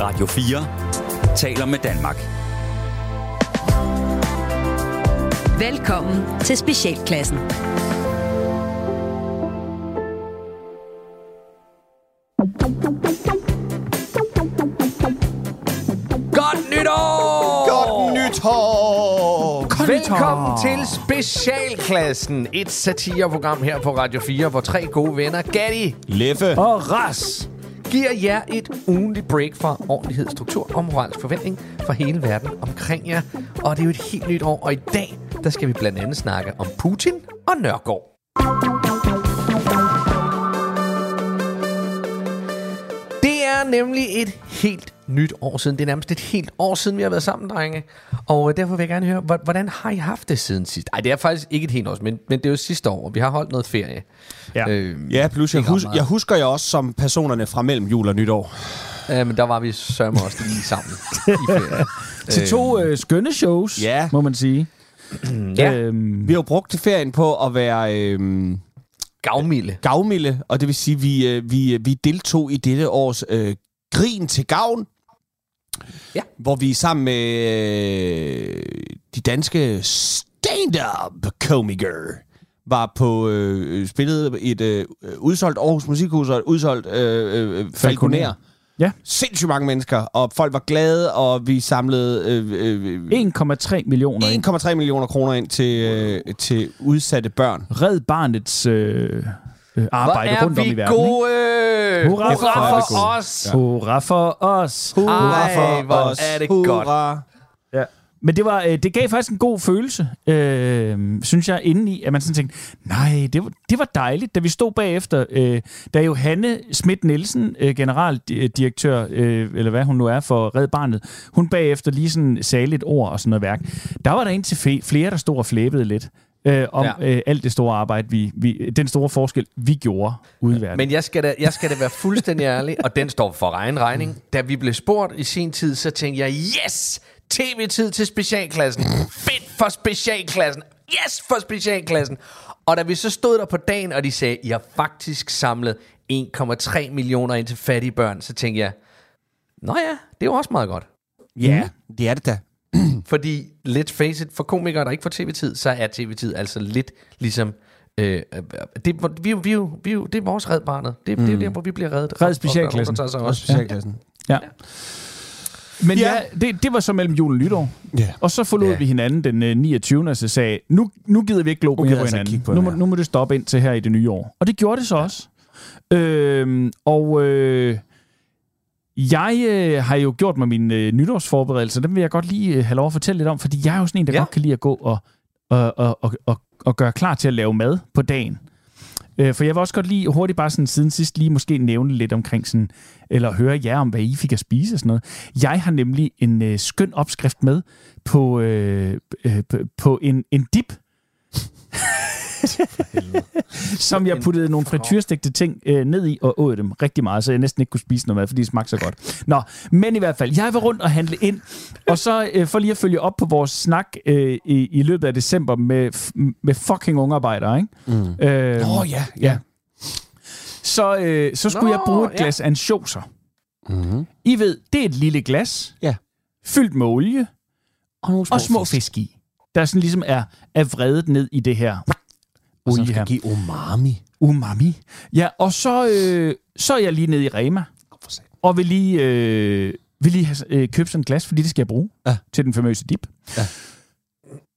Radio 4 taler med Danmark. Velkommen til Specialklassen. Godt nytår! Godt nytår! Velkommen til Specialklassen. Et satireprogram her på Radio 4, hvor tre gode venner, Gatti Leffe. og Ras, giver jer et ugenligt break fra ordentlighed, struktur og moralsk forventning fra hele verden omkring jer. Og det er jo et helt nyt år, og i dag, der skal vi blandt andet snakke om Putin og Nørgaard. Det er nemlig et helt nyt år siden. Det er nærmest et helt år siden, vi har været sammen, drenge. Og øh, derfor vil jeg gerne høre, hvor- hvordan har I haft det siden sidst? Nej, det er faktisk ikke et helt år, men, men det er jo sidste år, og vi har holdt noget ferie. Ja. Øh, Ja, plus jeg, hus- jeg husker jeg også som personerne fra mellem jul og nytår. øh, men der var vi sørme også lige sammen i ferie. Til to øh, skønne shows, Ja. må man sige. Ja, Øhm, Vi har jo brugt ferien på at være øh, gavmilde. gavmilde, og det vil sige, at vi, øh, vi, vi deltog i dette års øh, Grin til Gavn. Ja. Hvor vi sammen med øh, de danske stand-up-komikere var på øh, spillet et øh, udsolgt Aarhus Musikhus og et udsolgt øh, øh, Falconer. Ja. Sindssygt mange mennesker, og folk var glade, og vi samlede øh, øh, 1,3 millioner ind. 1,3 millioner kroner ind til, øh, til udsatte børn. Red barnets øh, øh, arbejde Hvor er rundt om i verden. ikke? gode! Hurra for Hurra os. for os! Hurra for os. Ej, hvor er det godt. Hurra. Ja. Men det, var, øh, det gav faktisk en god følelse, øh, synes jeg, indeni, at man sådan tænkte, nej, det var, det var dejligt, da vi stod bagefter, øh, da Johanne Schmidt Nielsen, øh, generaldirektør, øh, eller hvad hun nu er for Red Barnet, hun bagefter lige sådan sagde lidt ord og sådan noget værk. Der var der indtil flere, der stod og flæbede lidt. Øh, om Ja. øh, alt det store arbejde, vi, vi, den store forskel, vi gjorde ude i verden. Men jeg skal, da, jeg skal da være fuldstændig ærlig, og den står for egen regning. Da vi blev spurgt i sin tid, så tænkte jeg, yes! TV-tid til specialklassen. Fedt for specialklassen. Yes for specialklassen. Og da vi så stod der på dagen, og de sagde, I har faktisk samlet 1,3 millioner ind til fattige børn, så tænkte jeg, nå ja, det er jo også meget godt. Ja, det er det da. Fordi, let's face it, for komikere, der ikke får tv-tid, så er tv-tid altså lidt ligesom... Øh, øh, det, er- vi, er vi, er vi, er det er vores redbarnet. Det, mm. det er der, hvor vi bliver reddet. Red specialklassen. Og, og, og, og, og, Også specialklassen. Ja. Men Ja. ja, det, det var så mellem jul og nytår. Ja. Og så forlod Ja. ja. vi hinanden den øh, 29. og så sagde, nu, nu gider vi ikke glo gider på altså hinanden. på nu, må, nu må det stoppe ind til her i det nye år. Og det gjorde det så også. Øhm, og øh, jeg øh, har jo gjort mig mine øh, nytårsforberedelser. Dem vil jeg godt lige øh, have lov at fortælle lidt om, fordi jeg er jo sådan en, der Ja. godt kan lide at gå og, og, og, og, og, og gøre klar til at lave mad på dagen. Øh, for jeg vil også godt lige hurtigt bare sådan siden sidst lige måske nævne lidt omkring sådan, eller høre jer om, hvad I fik at spise og sådan noget. Jeg har nemlig en øh, skøn opskrift med på, øh, øh, på en, en dip, som jeg puttede nogle frityrstegte ting øh, ned i og åd dem rigtig meget, så jeg næsten ikke kunne spise noget mad, fordi det smagte så godt. Nå, men i hvert fald, jeg var rundt og handle ind, og så øh, for lige at følge op på vores snak øh, i, i løbet af december med, f- med fucking ungarbejdere, ikke? Mm. Øh, Åh, oh, ja. Ja. Så, øh, så skulle Nå, Nå, jeg bruge et ja. glas ansjoser. Mm-hmm. I ved, det er et lille glas, Ja. fyldt med olie Og, nogle og små fisk i, der sådan ligesom er, er vredet ned i det her olie her. give umami. Umami. Ja, og så, øh, så er jeg lige nede i Rema, og vil lige, øh, vil lige have, øh, købe sådan et glas, fordi det skal jeg bruge Ja. til den famøse dip. Ja.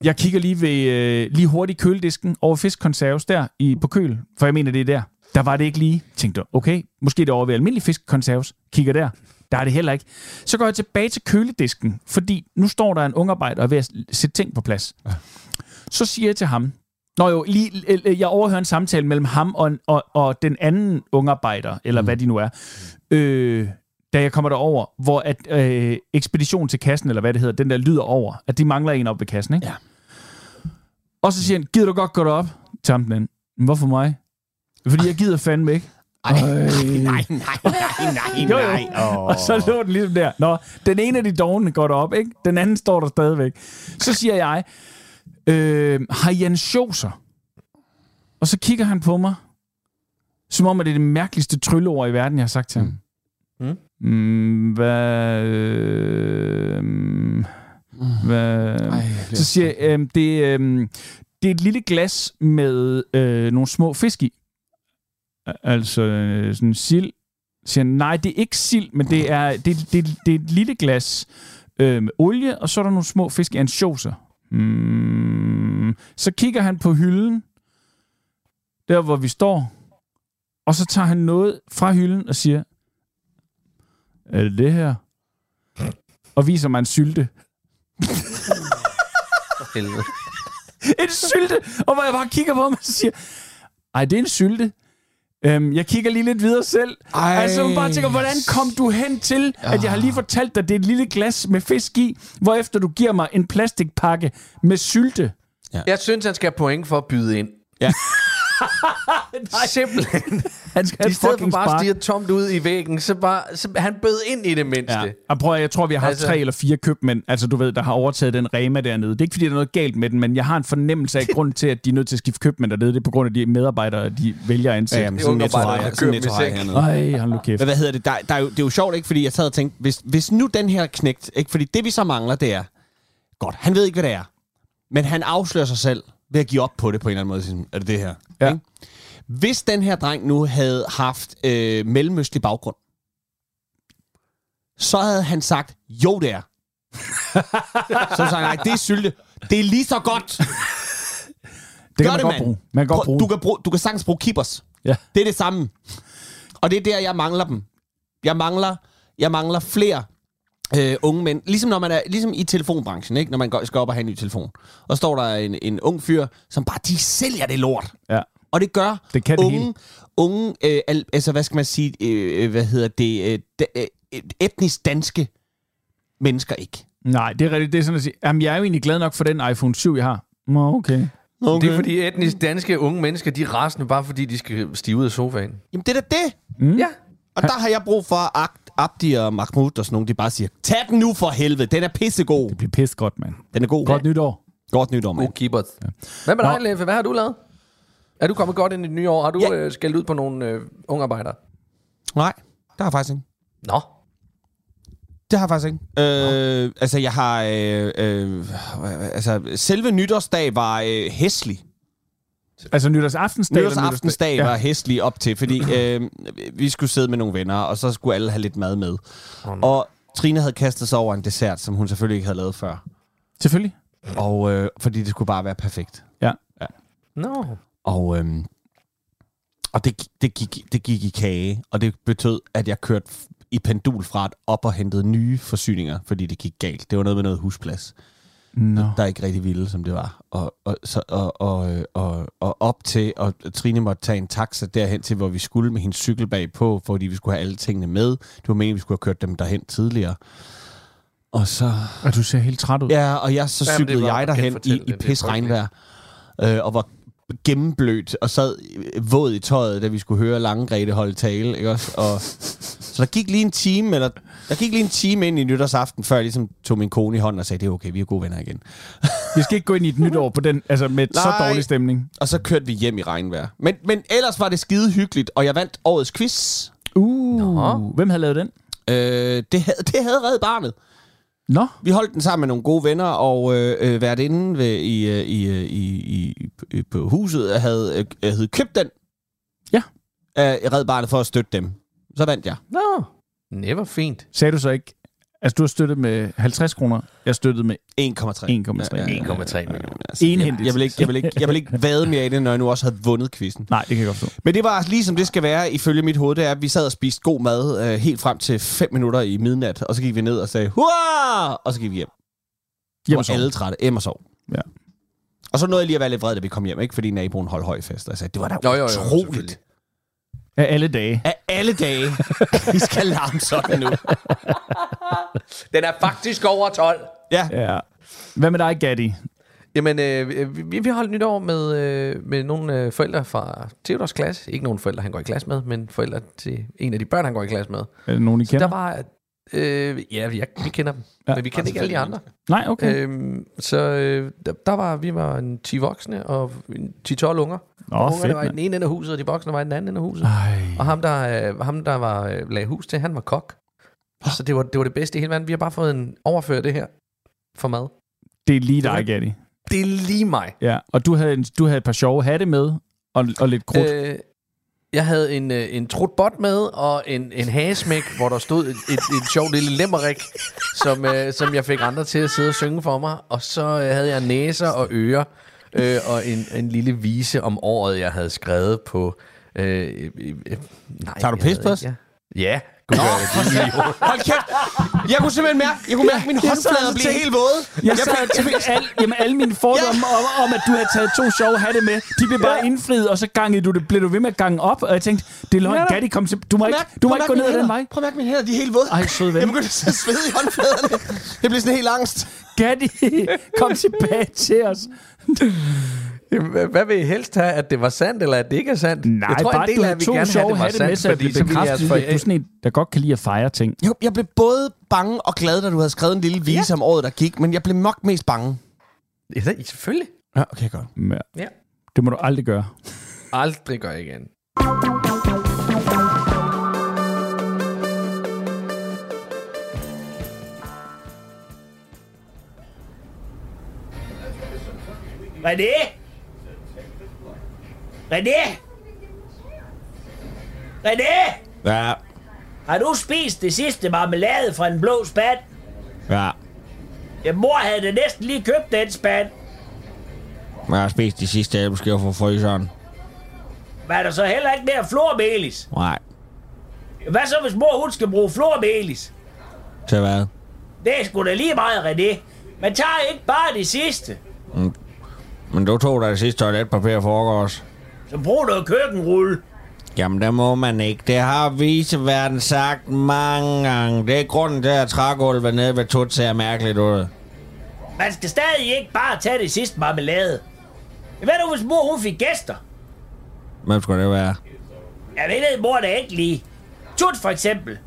Jeg kigger lige ved øh, lige hurtigt køledisken over fiskkonserves der i, på køl, for jeg mener, det er der. Der var det ikke lige. Tænkte, okay, måske det er over ved almindelig fiskkonserves. Kigger der. Der er det heller ikke. Så går jeg tilbage til køledisken, fordi nu står der en ungarbejder og er ved at sætte ting på plads. Ja. Så siger jeg til ham, Nå jo, lige, øh, jeg overhører en samtale mellem ham og, og, og den anden ungarbejder, eller mm. hvad de nu er, øh, da jeg kommer derover, hvor at øh, ekspedition til kassen, eller hvad det hedder, den der lyder over, at de mangler en op ved kassen, ikke? Ja. Og så siger han, gider du godt gå derop? Til ham den anden. "Men Hvorfor mig? Fordi jeg gider fandme ikke. Ej, nej, nej, nej, nej, nej. Oh. Og så lå den ligesom der. Nå, den ene af de dogne går derop, ikke? Den anden står der stadigvæk. Så siger jeg, øh, har I ansjoser? Og så kigger han på mig, som om at det er det mærkeligste trylleord i verden, jeg har sagt til ham. Mm. Mm, hvad... Øh, hvad Ej, så siger jeg, øh, det, øh, det er et lille glas med øh, nogle små fisk i. Al- Altså øh, sådan sild. Siger nej, det er ikke sild, men det er, det, det, det er et lille glas øh, med olie, og så er der nogle små fisk i ansjoser. Mm, så kigger han på hylden, der hvor vi står, og så tager han noget fra hylden og siger, er det det her? Og viser mig en sylte. En sylte! Og hvor jeg bare kigger på ham og siger, ej, det er en sylte. Øhm, jeg kigger lige lidt videre selv. Ej. Altså, man bare tænker, hvordan kom du hen til, at jeg har lige fortalt dig, det er et lille glas med fisk i, hvorefter du giver mig en plastikpakke med sylte. Jeg synes, han skal have point for at byde ind. Ja. Simpelthen. Han skal I et stedet for bare at spark. stige tomt ud i væggen, så bare, så han bød ind i det mindste. Ja. Og prøv, at- jeg tror, vi har haft Altså- tre eller fire købmænd, altså du ved, der har overtaget den Rema dernede. Det er ikke, fordi der er noget galt med den, men jeg har en fornemmelse af grund til, at de er nødt til at skifte købmænd dernede. Det er på grund af de medarbejdere, de vælger at Ja, ansætte. jamen, Det er sådan netto har sådan netto har hernede. Ej, hold nu kæft. Men hvad hedder det? Der, der er jo, det er jo sjovt, ikke? Fordi jeg sad og tænkte, hvis, hvis nu den her knægt, ikke? Fordi det vi så mangler, det er, godt, han ved ikke, hvad det er. Men han afslører sig selv ved at give op på det på en eller anden måde. Sådan, er det det her? Ja. Ikke? Hvis den her dreng nu havde haft øh, mellemøstlig baggrund, så havde han sagt, jo det er. så sagde han, nej, det er sylte. Det er lige så godt. Det kan Gør man det, godt mand. bruge. Man kan godt bruge. Du kan, bruge, du kan sagtens bruge keepers. Ja. Det er det samme. Og det er der, jeg mangler dem. Jeg mangler, jeg mangler flere øh, unge mænd. Ligesom, når man er, ligesom i telefonbranchen, ikke? når man går, skal op og have en ny telefon. Og står der en, en ung fyr, som bare, de sælger det lort. Ja. Og det gør Det kan det unge, hele. unge øh, al, altså hvad skal man sige, øh, hvad hedder det, øh, da, øh, etnisk danske mennesker ikke. Nej, det er rigtigt. Det er sådan at sige, jamen, jeg er jo egentlig glad nok for den iPhone 7, jeg har. Nå, okay. Okay. Det er fordi etnisk danske unge mennesker, de er rasende bare fordi, de skal stige ud af sofaen. Jamen det er da det. Mm. Ja. Og der har jeg brug for at Abdi og Mahmoud og sådan nogle, de bare siger, tag den nu for helvede, den er pissegod. Det bliver pisse godt, mand. Den er god. Godt nytår. Godt nytår, mand. God keepers. Hvad med Nå. dig, Leffe? Hvad har du lavet? Er du kommet godt ind i det nye år? Har du Ja. øh, skældt ud på nogle øh, unge arbejdere? Nej, det har jeg faktisk ikke. Nå. Det har jeg faktisk ikke. Øh, altså, jeg har... Øh, øh, altså, selve nytårsdag var øh, hæslig. Altså nytårsaftensdag? Nytårsaftensdag Ja. var hæslig op til, fordi øh, vi skulle sidde med nogle venner, og så skulle alle have lidt mad med. Oh, Og Trine havde kastet sig over en dessert, som hun selvfølgelig ikke havde lavet før. Selvfølgelig. Og øh, fordi det skulle bare være perfekt. Ja. Nå. Og, øhm, og det, det, gik, det gik i kage, og det betød, at jeg kørte i pendulfart op og hentede nye forsyninger, fordi det gik galt. Det var noget med noget husplads, Nå. der ikke rigtig ville, som det var. Og, og, så, og, og, og, og op til, og Trine måtte tage en taxa derhen til, hvor vi skulle med hendes cykel bagpå, fordi vi skulle have alle tingene med. Det var meningen, vi skulle have kørt dem derhen tidligere. Og så... Og du ser helt træt ud. Ja, og jeg så cyklede jeg derhen i, i pis regnvejr, øh, og var gennemblødt og sad våd i tøjet, da vi skulle høre Lange Grete holde tale. Ikke også? Og, så der gik lige en time, eller der gik lige en time ind i nytårsaften, før jeg ligesom tog min kone i hånden og sagde, det er okay, vi er gode venner igen. Vi skal ikke gå ind i et nyt år på den, altså med så Nej. dårlig stemning. Og så kørte vi hjem i regnvejr. Men, men ellers var det skide hyggeligt, og jeg vandt årets quiz. Uh, Nå. hvem havde lavet den? Øh, det, havde, det havde reddet barnet. Nå, Vi holdt den sammen med nogle gode venner, og øh, øh, været inde ved, i, øh, i, øh, i, i, i, på huset havde, øh, havde købt den. Ja. Af Red Barnet for at støtte dem. Så vandt jeg. Nå. Never fint. sagde du så ikke, altså du har støttet med 50 kroner, jeg støttede med 1,3. 1,3. 1,3 millioner. Altså, jeg, Enhændigt. jeg, vil ikke, jeg, vil ikke, jeg vil ikke vade mere i det, når jeg nu også havde vundet quizzen. Nej, det kan jeg godt forstå. Men det var lige som det skal være, ifølge mit hoved, det er, at vi sad og spiste god mad øh, helt frem til 5 minutter i midnat, og så gik vi ned og sagde, Hurra! Og så gik vi hjem. Hjem og og sov. alle trætte. Hjem og sov. Ja. Og så nåede jeg lige at være lidt vred, da vi kom hjem, ikke? Fordi naboen holdt høj fest. Og jeg sagde, det var da Jo, jo, jo, utroligt. Af alle dage. Af alle dage, vi skal larme sådan nu. Den er faktisk over 12. Ja. Ja. Hvad med dig, Gatti? Jamen, øh, vi, vi holdt nytår med, øh, med nogle øh, forældre fra Theodors klasse. Ikke nogen forældre, han går i klasse med, men forældre til en af de børn, han går i klasse med. Er det nogen, I Så kender? der var... Øh, ja, vi, vi kender dem, Ja. men vi kender ikke alle de andre. Nej, okay. Øhm, så øh, der, der var, vi var en 10 voksne og en 10-12 unger. Nå, og ungerne fedt, var i den ene ende af huset, og de voksne var i den anden ende af huset. Ej. Og ham, der, øh, ham, der var, øh, lagde hus til, han var kok. Så det var, det var det bedste i hele verden. Vi har bare fået en overført det her for mad. Det er lige dig, Gatti. Det er lige mig. Ja. Og du havde, en, du havde et par sjove hatte med, og, og lidt krudt. Øh. Jeg havde en, øh, en trutbot med, og en, en hagesmæk, hvor der stod et, et, et sjovt lille limmerik, som, øh, som jeg fik andre til at sidde og synge for mig. Og så øh, havde jeg næser og ører, øh, og en, en lille vise om året, jeg havde skrevet på... Øh, øh, øh, nej, Tager du pis på os? Ja, ja Nå, Hold kæft! Jeg kunne simpelthen mærke, jeg kunne mærke, håndflader og blive helt våde. Jeg sad tænkte, al, jamen, alle mine fordomme om, om, at du havde taget to sjove hatte med, de blev bare indfriet, og så gangede du det, blev du ved med at gange op, og jeg tænkte, det er løgn, Ja da. Gatti, kom til, du må ikke, du må ikke gå ned ad den vej. Prøv at mærke mine hænder, de er helt våde. Ej, sød ven. Jeg begyndte at svede i håndfladerne. Jeg blev sådan helt angst. Gatti, kom tilbage til os. Jamen, hvad- vil I helst have? At det var sandt, eller at det ikke er sandt? Nej, jeg tror, bare en del du af, vi to gerne have, sjove det var med, sandt, jeg fordi blev så ville jeg at du er sådan en, der godt kan lide at fejre ting. Jeg, jeg blev både bange og glad, da du havde skrevet en lille vise ja. om året, der gik, men jeg blev nok mest bange. Ja, det- selvfølgelig. Ja, okay, godt. Ja. Ja. Det må du aldrig gøre. Aldrig gør igen. René? René? René? Ja, Har du spist det sidste marmelade fra en blå spand? ja. Ja, mor havde da næsten lige købt den spand. Jeg har spist de sidste æbleskiver fra fryseren. Var der så heller ikke mere flormelis? Nej, Hvad så, hvis mor hun skal bruge flormelis? til hvad? Det er sgu da lige meget, René. Man tager ikke bare det sidste. Men du tog da det sidste toiletpapir foregårs. Så brug noget køkkenrulle. Jamen, det må man ikke. Det har viseverden sagt mange gange. Det er grunden til, at trægulvet nede ved Tut ser mærkeligt ud. Man skal stadig ikke bare tage det sidste marmelade. Hvad nu, hvis mor hun fik gæster? Hvem skulle det være? Jeg ved mor da ikke lige. Tut for eksempel.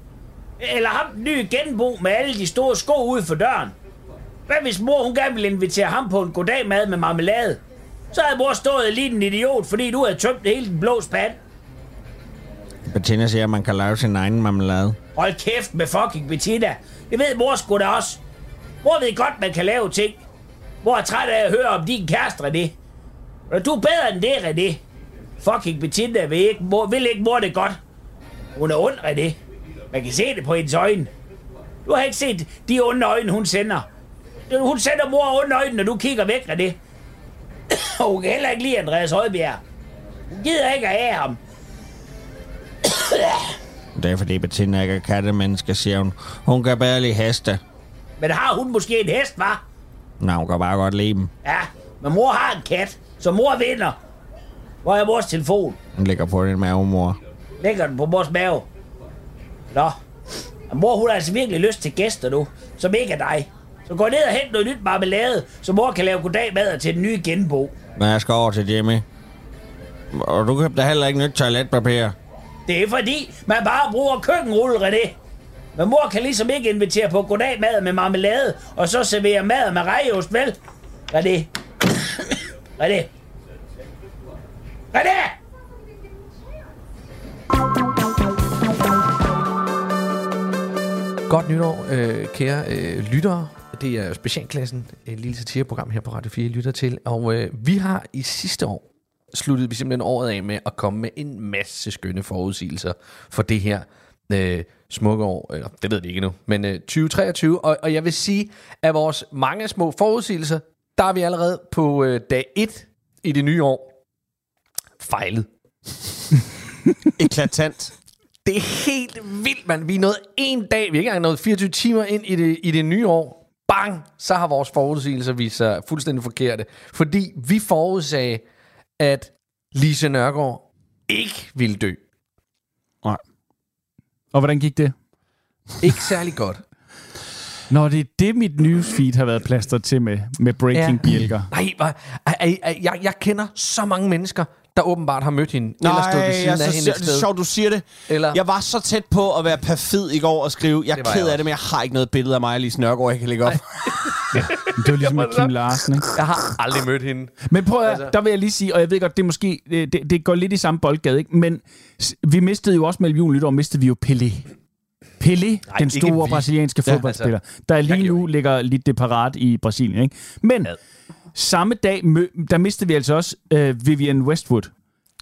Eller ham den nye genbo med alle de store sko ude for døren. Hvad hvis mor hun gerne ville invitere ham på en goddag mad med marmelade? Så havde mor stået lige en idiot, fordi du havde tømt hele den blå spand. Bettina siger, at man kan lave sin egen marmelade. Hold kæft med fucking Bettina. Det ved mor sgu da også. Mor ved godt, man kan lave ting. Mor er træt af at høre om din kæreste, René. Og du er bedre end det, René. Fucking Bettina vil ikke, mor, vil ikke mor det godt. Hun er ond, René. Man kan se det på hendes øjne. Du har ikke set de onde øjne, hun sender. Hun sender mor onde øjne, når du kigger væk, René. Og hun kan heller ikke lide Andreas Højbjerg. Hun gider ikke at have ham. Det er fordi Bettina ikke er kattemenneske, siger hun. Hun kan bedre lide heste. Men har hun måske en hest, var? Nå, hun kan bare godt lide dem. Ja, men mor har en kat, så mor vinder. Hvor er mors telefon? Den ligger på din mave, mor. Lægger den på mors mave. Nå. Og mor, hun har altså virkelig lyst til gæster nu, som ikke er dig. Så gå ned og hent noget nyt marmelade, så mor kan lave goddag mad til den nye genbo. Men jeg skal over til Jimmy. Og du købte heller ikke nyt toiletpapir. Det er fordi, man bare bruger køkkenrulle, René. Men mor kan ligesom ikke invitere på goddag mad med marmelade, og så servere mad med rejeost, vel? René. René. René! Godt nytår, øh, kære øh, lyttere. Det er Specialklassen, et lille satireprogram her på Radio 4, I lytter til. Og øh, vi har i sidste år sluttet vi simpelthen året af med at komme med en masse skønne forudsigelser for det her øh, smukke år. Eller, det ved vi ikke endnu, men øh, 2023. Og, og jeg vil sige, at vores mange små forudsigelser, der er vi allerede på øh, dag 1 i det nye år fejlet. Eklatant. Det er helt vildt, mand. Vi er nået en dag, vi er ikke engang nået 24 timer ind i det, i det nye år. Bang! Så har vores forudsigelser vist sig fuldstændig forkerte. Fordi vi forudsagde, at Lise Nørgaard ikke ville dø. Og hvordan gik det? Ikke særlig godt. Nå, det er det, mit newsfeed har været plastret til med, med breaking Ja. bjælker. Nej, ej, jeg, jeg kender så mange mennesker, der åbenbart har mødt hende. eller stået ved siden jeg, af så, hende et det er sted. sjovt, du siger det. Eller- Jeg var så tæt på at være perfid i går og skrive, jeg er ked jeg af det, men jeg har ikke noget billede af mig og Lise Nørgaard, jeg kan lægge op. Det var ligesom med Kim Larsen, ikke? Jeg har aldrig mødt hende. Men prøv at, Altså- altså. der vil jeg lige sige, og jeg ved godt, det er måske, det, det, går lidt i samme boldgade, ikke? Men vi mistede jo også mellem jul og nytår, mistede vi jo Pelé. Pelé, den ikke store brasilianske Ja, fodboldspiller, der lige nu ligger lidt det parat i Brasilien. Ikke? Men samme dag, der mistede vi altså også øh, Vivian Westwood.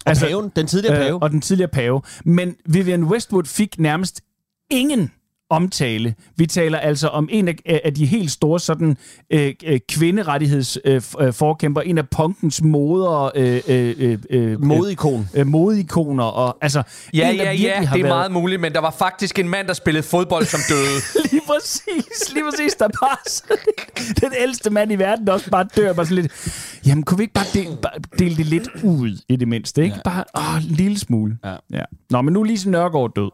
Altså, paven, den tidligere pave. Øh, og den tidligere pave. Men Vivian Westwood fik nærmest ingen omtale. Vi taler altså om en af, af de helt store sådan øh, øh, kvinderettighedsforkæmper, øh, forkæmper, en af punkens moder, øh, øh, øh, øh, Modikon. øh, modikoner, og altså Ja, en, ja, ja, det er været, meget muligt, men der var faktisk en mand, der spillede fodbold, som døde. Lige præcis, lige præcis, der bare den ældste mand i verden, der også bare dør, bare sådan lidt, jamen kunne vi ikke bare dele, bare dele det lidt ud i det mindste, ikke? Bare åh, en lille smule. Ja. ja. Nå, men nu er Lise Nørgaard død.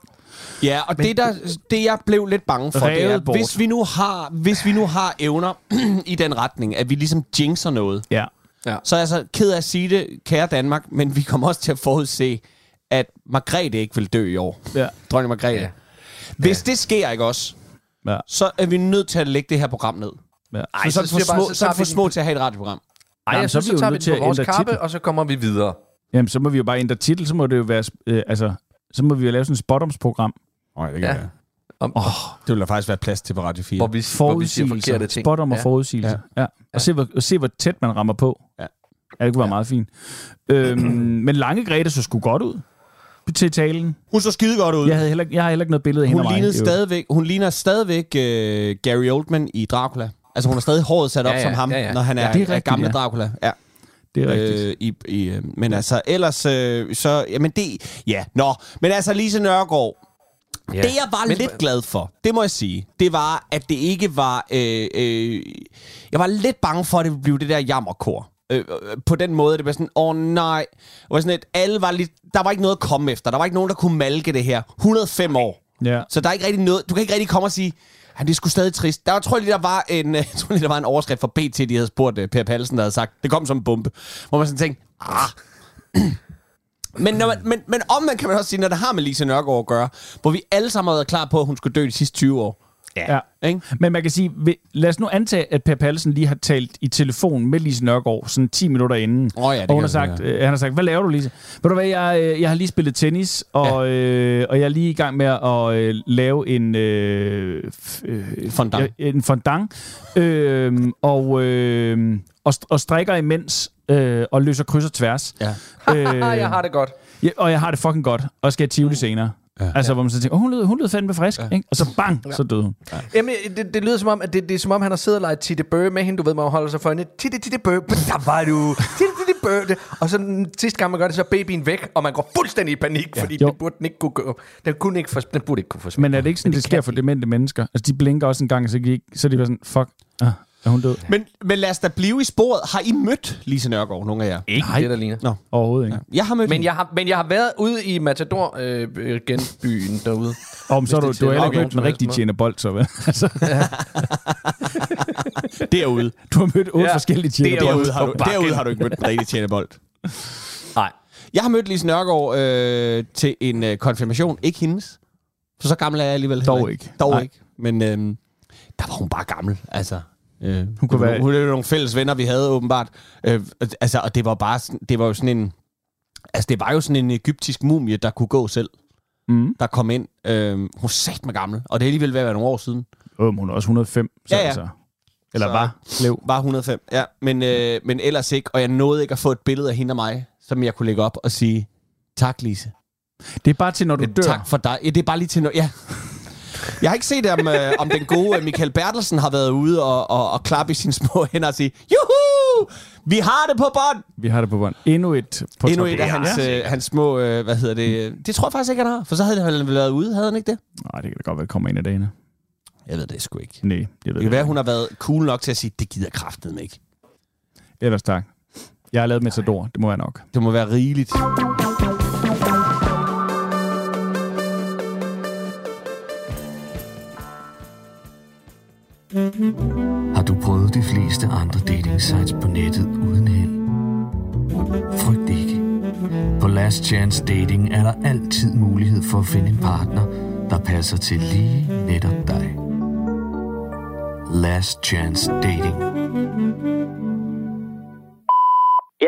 Ja, og det, der, det jeg blev lidt bange for, det er, bort. hvis vi nu har, hvis vi nu har evner i den retning, at vi ligesom jinxer noget, Ja. så er jeg så ked af at sige det, kære Danmark, men vi kommer også til at forudse, at Margrethe ikke vil dø i år. Ja. Dronning Margrethe. Ja. Ja. Hvis det sker ikke også, Ja. så er vi nødt til at lægge det her program ned. ja. Ej, så, så, for siger jeg små, bare, så, er vi for små til at have et radioprogram. Ej, Jamen, jeg så synes, vi så jo tager vi den at på vores kappe, titel. og så kommer vi videre. Jamen, så må vi jo bare ændre titel, så må det jo være, øh, altså, så må vi jo lave sådan et spottomsprogram. Nej, det Ja. være. Om, Det vil der faktisk være plads til på Radio 4. hvor, vi, hvor vi siger forkerte ting. Spot om og Ja. forudsigelser. Ja. ja. Og se hvor, og se, hvor tæt man rammer på. Ja. Ja, det kunne være meget fint. Øhm, men Lange Grete så sgu godt ud til talen. Hun så skide godt ud. Jeg, havde heller, jeg har heller ikke noget billede af hende Hun, mig. lignede Det jo- stadigvæk, hun ligner stadigvæk uh, Gary Oldman i Dracula. Altså hun har stadig håret sat op Ja, ja, som ham, ja, ja. når han er, Ja, ja, det er er, er rigtigt, gamle ja. Dracula. Ja. Det er rigtigt. Øh, i, i, øh, men altså, ellers øh, så... Jamen det... Ja, nå. Men altså, Lise Nørgaard, Ja. det jeg var Men- lidt glad for, det må jeg sige, det var, at det ikke var... Øh, øh, jeg var lidt bange for, at det ville blive det der jammerkor. Øh, øh, på den måde, det var sådan, åh oh, nej. Det var sådan, at alle var lidt... Der var ikke noget at komme efter. Der var ikke nogen, der kunne malke det her. 105 år. Ja. Så der er ikke rigtig noget... Du kan ikke rigtig komme og sige, han, det skulle stadig trist. Der var, tror jeg lige, der var en, jeg tror lige, der var en overskrift fra BT, de havde spurgt uh, Per Pallesen, der havde sagt, det kom som en bombe. Hvor man sådan tænkte, ah. men, når man, men, men om man kan man også sige, når det har med Lise Nørgaard at gøre, hvor vi alle sammen har været klar på, at hun skulle dø de sidste 20 år. Ja. Ikke? Men man kan sige, lad os nu antage, at Per Pallesen lige har talt i telefon med Lise Nørgaard sådan 10 minutter inden. Åh ja, det og hun har sagt, øh, han har sagt, hvad laver du, Lise? Ved du hvad, jeg, øh, jeg har lige spillet tennis, og, ja. øh, og jeg er lige i gang med at øh, lave en... Øh, f- øh, Fondant. ja, En fondant. Øh, og, øh, og, og strikker imens, øh, og løser kryds og tværs. Ja. øh, jeg har det godt. ja, og jeg har det fucking godt, og skal i Tivoli senere. Ja. Altså, hvor man så tænker, oh, hun, lød, hun lød fandme frisk, ja. ikke? Og så bang, ja. så døde hun. Jamen, det, det lyder som om, at det, det er som om, han har siddet og leget Titte Bø med hende, du ved, man holder sig for hende. Titte, Titte Bø, men der var du. Titte, Titte Bø. Det- Og så den sidste gang, man gør det, så er babyen væk, og man går fuldstændig i panik, ja. fordi Jo. den burde den ikke kunne gå. Den, kunne ikke for, den burde ikke kunne forsvinde. Men er det ikke sådan, det, det sker for demente mennesker? Altså, de blinker også en gang, så, de så er de bare sådan, fuck, ah, er hun død? Men, men lad os da blive i sporet. Har I mødt Lise Nørgaard, nogle af jer? Ikke Nej. det, der ligner. Nå. Overhovedet ikke. Jeg har mødt Men hende. jeg har, men jeg har været ude i Matador øh, øh, genbyen derude. Og så har du, det du har tæller heller ikke nogen mødt som den rigtige helst tjener bold, så vel? Altså, derude. du har mødt otte Ja, forskellige tjener bold. Derude har, du, bakken. derude har du ikke mødt den rigtige tjenebold. Nej. Jeg har mødt Lise Nørgaard øh, til en øh, konfirmation. Ikke hendes. For så gammel er jeg alligevel Dog heller ikke. Dog Nej. ikke. Men øh, der var hun bare gammel. Altså, øh, Hun kunne være- Hun er jo nogle fælles venner, vi havde åbenbart. Øh, altså, og det var bare det var jo sådan en... Altså, det var jo sådan en egyptisk mumie, der kunne gå selv. Mm. Der kom ind. Øh, hun er sagt mig gammel. Og det er alligevel ved at være nogle år siden. Øhm, hun er også 105, så Ja, ja. altså. Eller Så- var. Blev. Bare 105, ja. Men, øh, men ellers ikke. Og jeg nåede ikke at få et billede af hende og mig, som jeg kunne lægge op og sige, tak Lise. Det er bare til, når du dør. Tak for dig. Ja, det er bare lige til noget. Ja. Jeg har ikke set, om, øh, om den gode øh, Michael Bertelsen har været ude og, og, og klappe i sine små hænder og sige, juhu! Vi har det på bånd! Vi har det på bånd. Endnu et på Endnu et af hans, øh, hans små, øh, hvad hedder det? Det tror jeg faktisk ikke, han har. For så havde han været ude, havde han ikke det? Nej, det kan da godt være, det kommer en af dagene. Jeg ved det sgu ikke. Nej, jeg ved Det kan være, hun har været cool nok til at sige, det gider kraftet med ikke. Ellers tak. Jeg har lavet Metador. Det må være nok. Det må være rigeligt. Har du prøvet de fleste andre dating sites på nettet uden held? Frygt ikke. På Last Chance Dating er der altid mulighed for at finde en partner, der passer til lige netop dig. Last Chance Dating.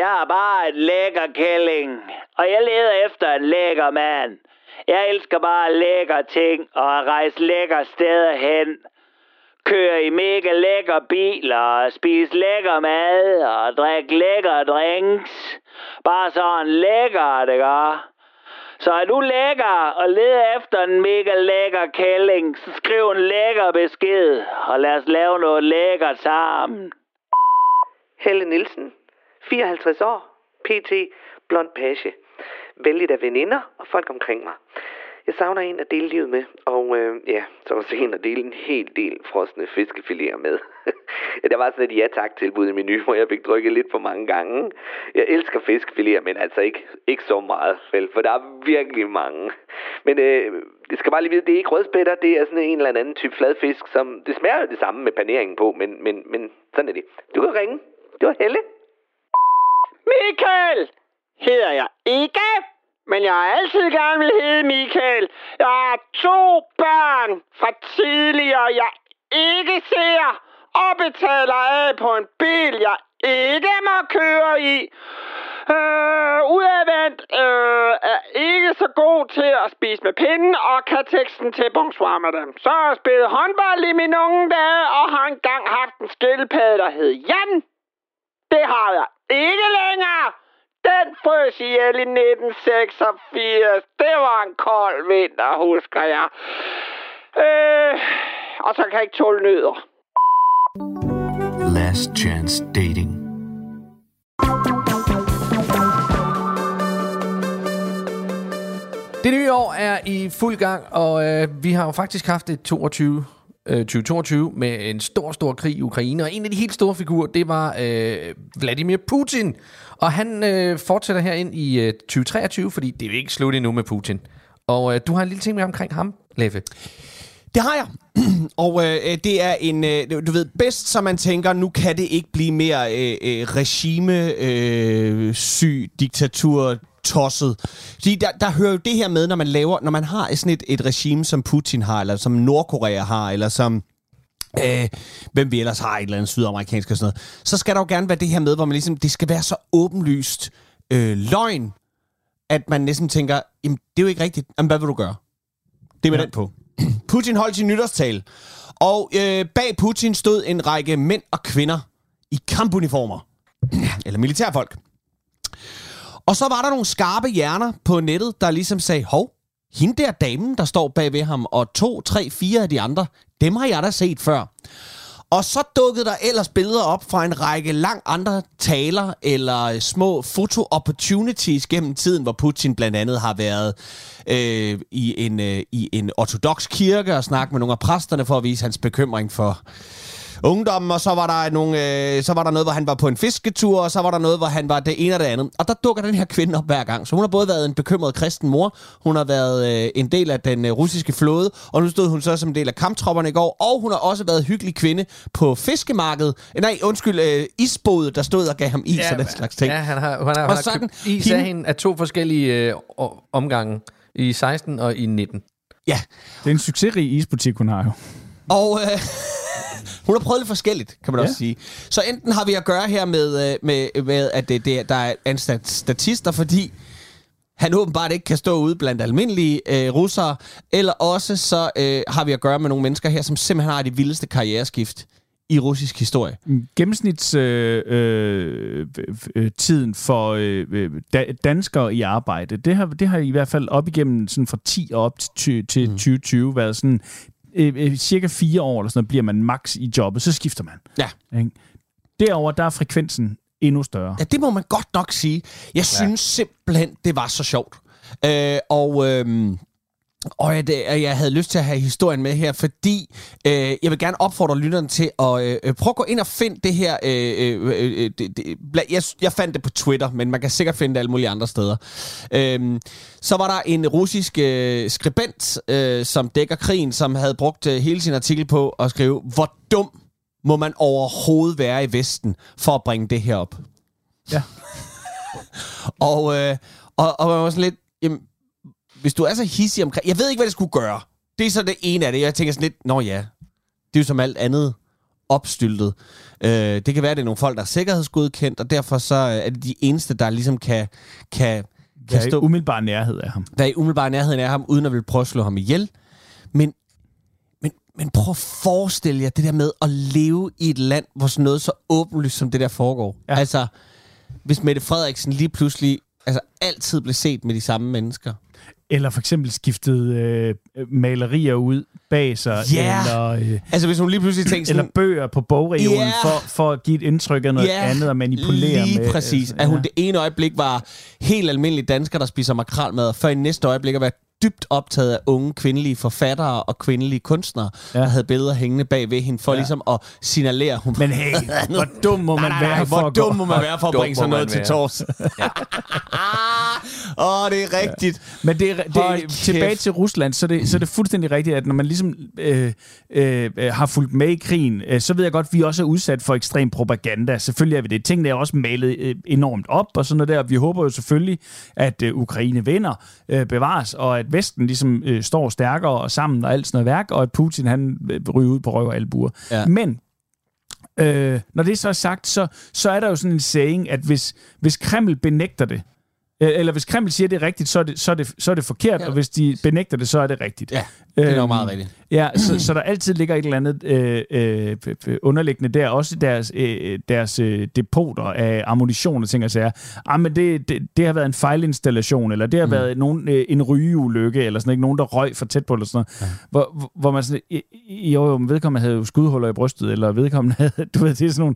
Jeg er bare en lækker kælling, og jeg leder efter en lækker mand. Jeg elsker bare lækker ting og at rejse lækker steder hen. Køre i mega lækker biler spise lækker mad og drikke lækker drinks. Bare sådan lækker, det gør. Så er du lækker og leder efter en mega lækker kælling, så skriv en lækker besked, og lad os lave noget lækkert sammen. Helle Nielsen, 54 år, PT, blond page. Vældig af veninder og folk omkring mig. Jeg savner en at dele livet med, og øh, ja, så også en at dele en hel del frosne fiskefiléer med. der var sådan et ja-tak-tilbud i menu, hvor jeg fik drukket lidt for mange gange. Jeg elsker fiskefiléer, men altså ikke, ikke så meget, vel, for der er virkelig mange. Men øh, det skal bare lige vide, det er ikke rødspætter, det er sådan en eller anden type fladfisk, som det smager det samme med paneringen på, men, men, men sådan er det. Du kan ringe. Det var Helle. Michael hedder jeg ikke, men jeg har altid gerne vil hedde Michael. Jeg har to børn fra tidligere, jeg ikke ser, og betaler af på en bil, jeg ikke må køre i. Øh, udadvendt øh, er ikke så god til at spise med pinden og kan teksten til bonsoir madame. Så har jeg spillet håndbold i mine unge dage og har engang haft en skildpadde, der hed Jan. Det har jeg ikke længere. Den frøs ihjel i 1986. Det var en kold vinter, husker jeg. Øh, og så kan jeg ikke tåle nødder. Last Chance Dating. Det nye år er i fuld gang, og øh, vi har jo faktisk haft et 22, øh, 2022 med en stor, stor krig i Ukraine. Og en af de helt store figurer, det var øh, Vladimir Putin. Og han øh, fortsætter her ind i øh, 2023, fordi det er jo ikke slut endnu med Putin. Og øh, du har en lille ting med omkring ham, Leffe. Det har jeg. Og øh, øh, det er en, øh, du ved, bedst som man tænker, nu kan det ikke blive mere øh, øh, regime, øh, syg, diktatur, tosset. Fordi der, der hører jo det her med, når man laver, når man har sådan et, et regime, som Putin har, eller som Nordkorea har, eller som Øh, hvem vi ellers har et eller andet sydamerikansk og sådan noget, så skal der jo gerne være det her med, hvor man ligesom, det skal være så åbenlyst øh, løgn, at man næsten tænker, jamen, det er jo ikke rigtigt. Jamen, hvad vil du gøre? Det er med ja. den på. Putin holdt sin nytårstal, og øh, bag Putin stod en række mænd og kvinder i kampuniformer. Eller militærfolk. Og så var der nogle skarpe hjerner på nettet, der ligesom sagde, hov, hende der damen, der står bag ved ham, og to, tre, fire af de andre, dem har jeg da set før. Og så dukkede der ellers billeder op fra en række lang andre taler eller øh, små foto-opportunities gennem tiden, hvor Putin blandt andet har været øh, i, en, øh, i en ortodox kirke og snakket med nogle af præsterne for at vise hans bekymring for ungdommen, og så var der nogle, øh, så var der noget, hvor han var på en fisketur, og så var der noget, hvor han var det ene og det andet. Og der dukker den her kvinde op hver gang. Så hun har både været en bekymret kristen mor, hun har været øh, en del af den øh, russiske flåde, og nu stod hun så som en del af kamptropperne i går, og hun har også været hyggelig kvinde på fiskemarkedet. Nej, undskyld, øh, isbådet, der stod og gav ham is ja, og den slags ting. Ja, han har, han har, Og har sådan, købt is hende- af hende af to forskellige øh, omgange. I 16 og i 19. Ja, Det er en succesrig isbutik, hun har jo. Og øh, hun har prøvet lidt forskelligt, kan man ja. Også sige. Så enten har vi at gøre her med, øh, med, med at det, det, der er en stat- statister, fordi han åbenbart ikke kan stå ude blandt almindelige øh, russere, eller også så øh, har vi at gøre med nogle mennesker her, som simpelthen har det vildeste karriereskift i russisk historie. Gennemsnitstiden øh, øh, øh, tiden for øh, øh, da, danskere i arbejde, det har, det har i hvert fald op igennem sådan fra 10 og op til, til mm. 2020 været sådan øh, øh, cirka fire år eller sådan noget, bliver man max i jobbet, så skifter man. Ja. Ikke? Derover der er frekvensen endnu større. Ja, det må man godt nok sige. Jeg ja. synes simpelthen, det var så sjovt. Øh, og... Øh, og jeg, det, og jeg havde lyst til at have historien med her, fordi øh, jeg vil gerne opfordre lytterne til at øh, øh, prøve at gå ind og finde det her. Øh, øh, øh, det, det, bla- jeg, jeg fandt det på Twitter, men man kan sikkert finde det alle mulige andre steder. Øh, så var der en russisk øh, skribent, øh, som dækker krigen, som havde brugt øh, hele sin artikel på at skrive, hvor dum må man overhovedet være i Vesten for at bringe det her op. Ja. Og, øh, og, og man var sådan lidt, jamen, hvis du er så hissig omkring... Jeg ved ikke, hvad det skulle gøre. Det er så det ene af det. Jeg tænker sådan lidt, nå ja, det er jo som alt andet opstyltet. Øh, det kan være, at det er nogle folk, der er sikkerhedsgodkendt, og derfor så er det de eneste, der ligesom kan, kan kan i stå, umiddelbar nærhed af ham. være i umiddelbar nærheden af ham, uden at vil prøve at slå ham ihjel. Men, men, men prøv at forestille jer det der med at leve i et land, hvor sådan noget så åbenlyst som det der foregår. Ja. Altså, hvis Mette Frederiksen lige pludselig altså, altid blev set med de samme mennesker. Eller for eksempel skiftet øh, malerier ud bag sig. Ja. Eller, øh, Altså, hvis hun lige pludselig tænkte sådan... eller bøger på bogreolen Ja. for, for at give et indtryk af noget Ja, andet og manipulere lige med. præcis. altså, At hun ja. det ene øjeblik var helt almindelig dansker, der spiser makralmad, før i næste øjeblik at være dybt optaget af unge kvindelige forfattere og kvindelige kunstnere, Ja. ja. der havde billeder hængende bag ved hende, for ja. ligesom at signalere, hun Men hey, hvor dum må man nej, nej, være nej, for hvor dum må man være for at bringe sådan noget til være. tors. Åh, oh, det er rigtigt. Men det, er- det, Hold er kæft. tilbage til Rusland, så er det, så er det fuldstændig rigtigt, at når man ligesom øh, øh, har fulgt med i krigen, øh, så ved jeg godt, at vi også er udsat for ekstrem propaganda. Selvfølgelig er vi det. Tingene er også malet øh, enormt op og sådan noget der. Vi håber jo selvfølgelig, at øh, Ukraine vinder, øh, bevares, og at Vesten ligesom øh, står stærkere og sammen og alt sådan noget værk, og at Putin han øh, ryger ud på røv og albuer. Ja. Men øh, når det så er sagt, så, så er der jo sådan en saying, at hvis, hvis Kreml benægter det, eller hvis Kreml siger, det er rigtigt, så er det, så er det, så er det forkert, ja. og hvis de benægter det, så er det rigtigt. Ja, det er nok Øhm, meget rigtigt. Ja, så, så der altid ligger et eller andet øh, øh, underliggende der, også deres, øh, deres øh, depoter af ammunition og ting og sager. Ah, men det, det, det har været en fejlinstallation, eller det har mm. været nogen, øh, en rygeulykke, eller sådan ikke nogen, der røg for tæt på, eller sådan noget. Ja. Hvor, hvor- man sådan, jo, jo, men vedkommende havde jo skudhuller i brystet, eller vedkommende havde, du ved, det er sådan nogle...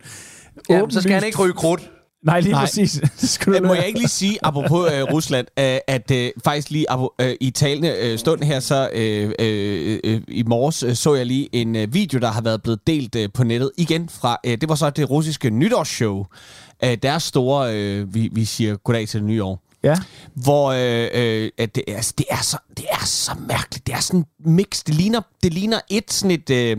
Jamen, så skal han ikke ryge krudt. Nej, lige Nej. præcis. Det Øh, Må jeg ikke lige sige, apropos øh, Rusland, øh, at øh, faktisk lige øh, i talende øh, stund her, så øh, øh, øh, i morges øh, så jeg lige en øh, video, der har været blevet delt øh, på nettet igen fra, øh, det var så det russiske nytårsshow, øh, deres store, øh, vi, vi siger goddag til det nye år. Ja. Hvor øh, øh, at det, altså, det, er så, det er så mærkeligt. Det er sådan en mix. Det ligner, det ligner et sådan et... Øh,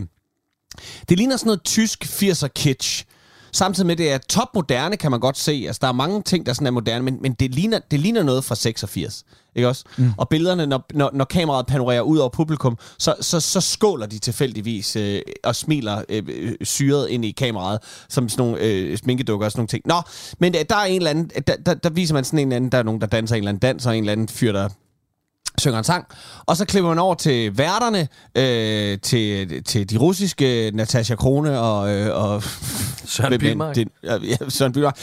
det ligner sådan noget tysk 80'er kitsch. Samtidig med, det er topmoderne, kan man godt se. Altså, der er mange ting, der sådan er moderne, men, men det, ligner, det ligner noget fra 86. Ikke også? Mm. Og billederne, når, når, når kameraet panorerer ud over publikum, så, så, så skåler de tilfældigvis øh, og smiler øh, øh, syret ind i kameraet, som sådan nogle øh, sminkedukker og sådan nogle ting. Nå, men øh, der er en eller anden, der, der, der viser man sådan en eller anden, der er nogen, der danser en eller anden dans, og en eller anden fyr, der synger en sang. Og så klipper man over til værterne, øh, til, til de russiske Natasha Krone og... Øh, og Søren Pilmark. det- Ja, Søren Pilmark.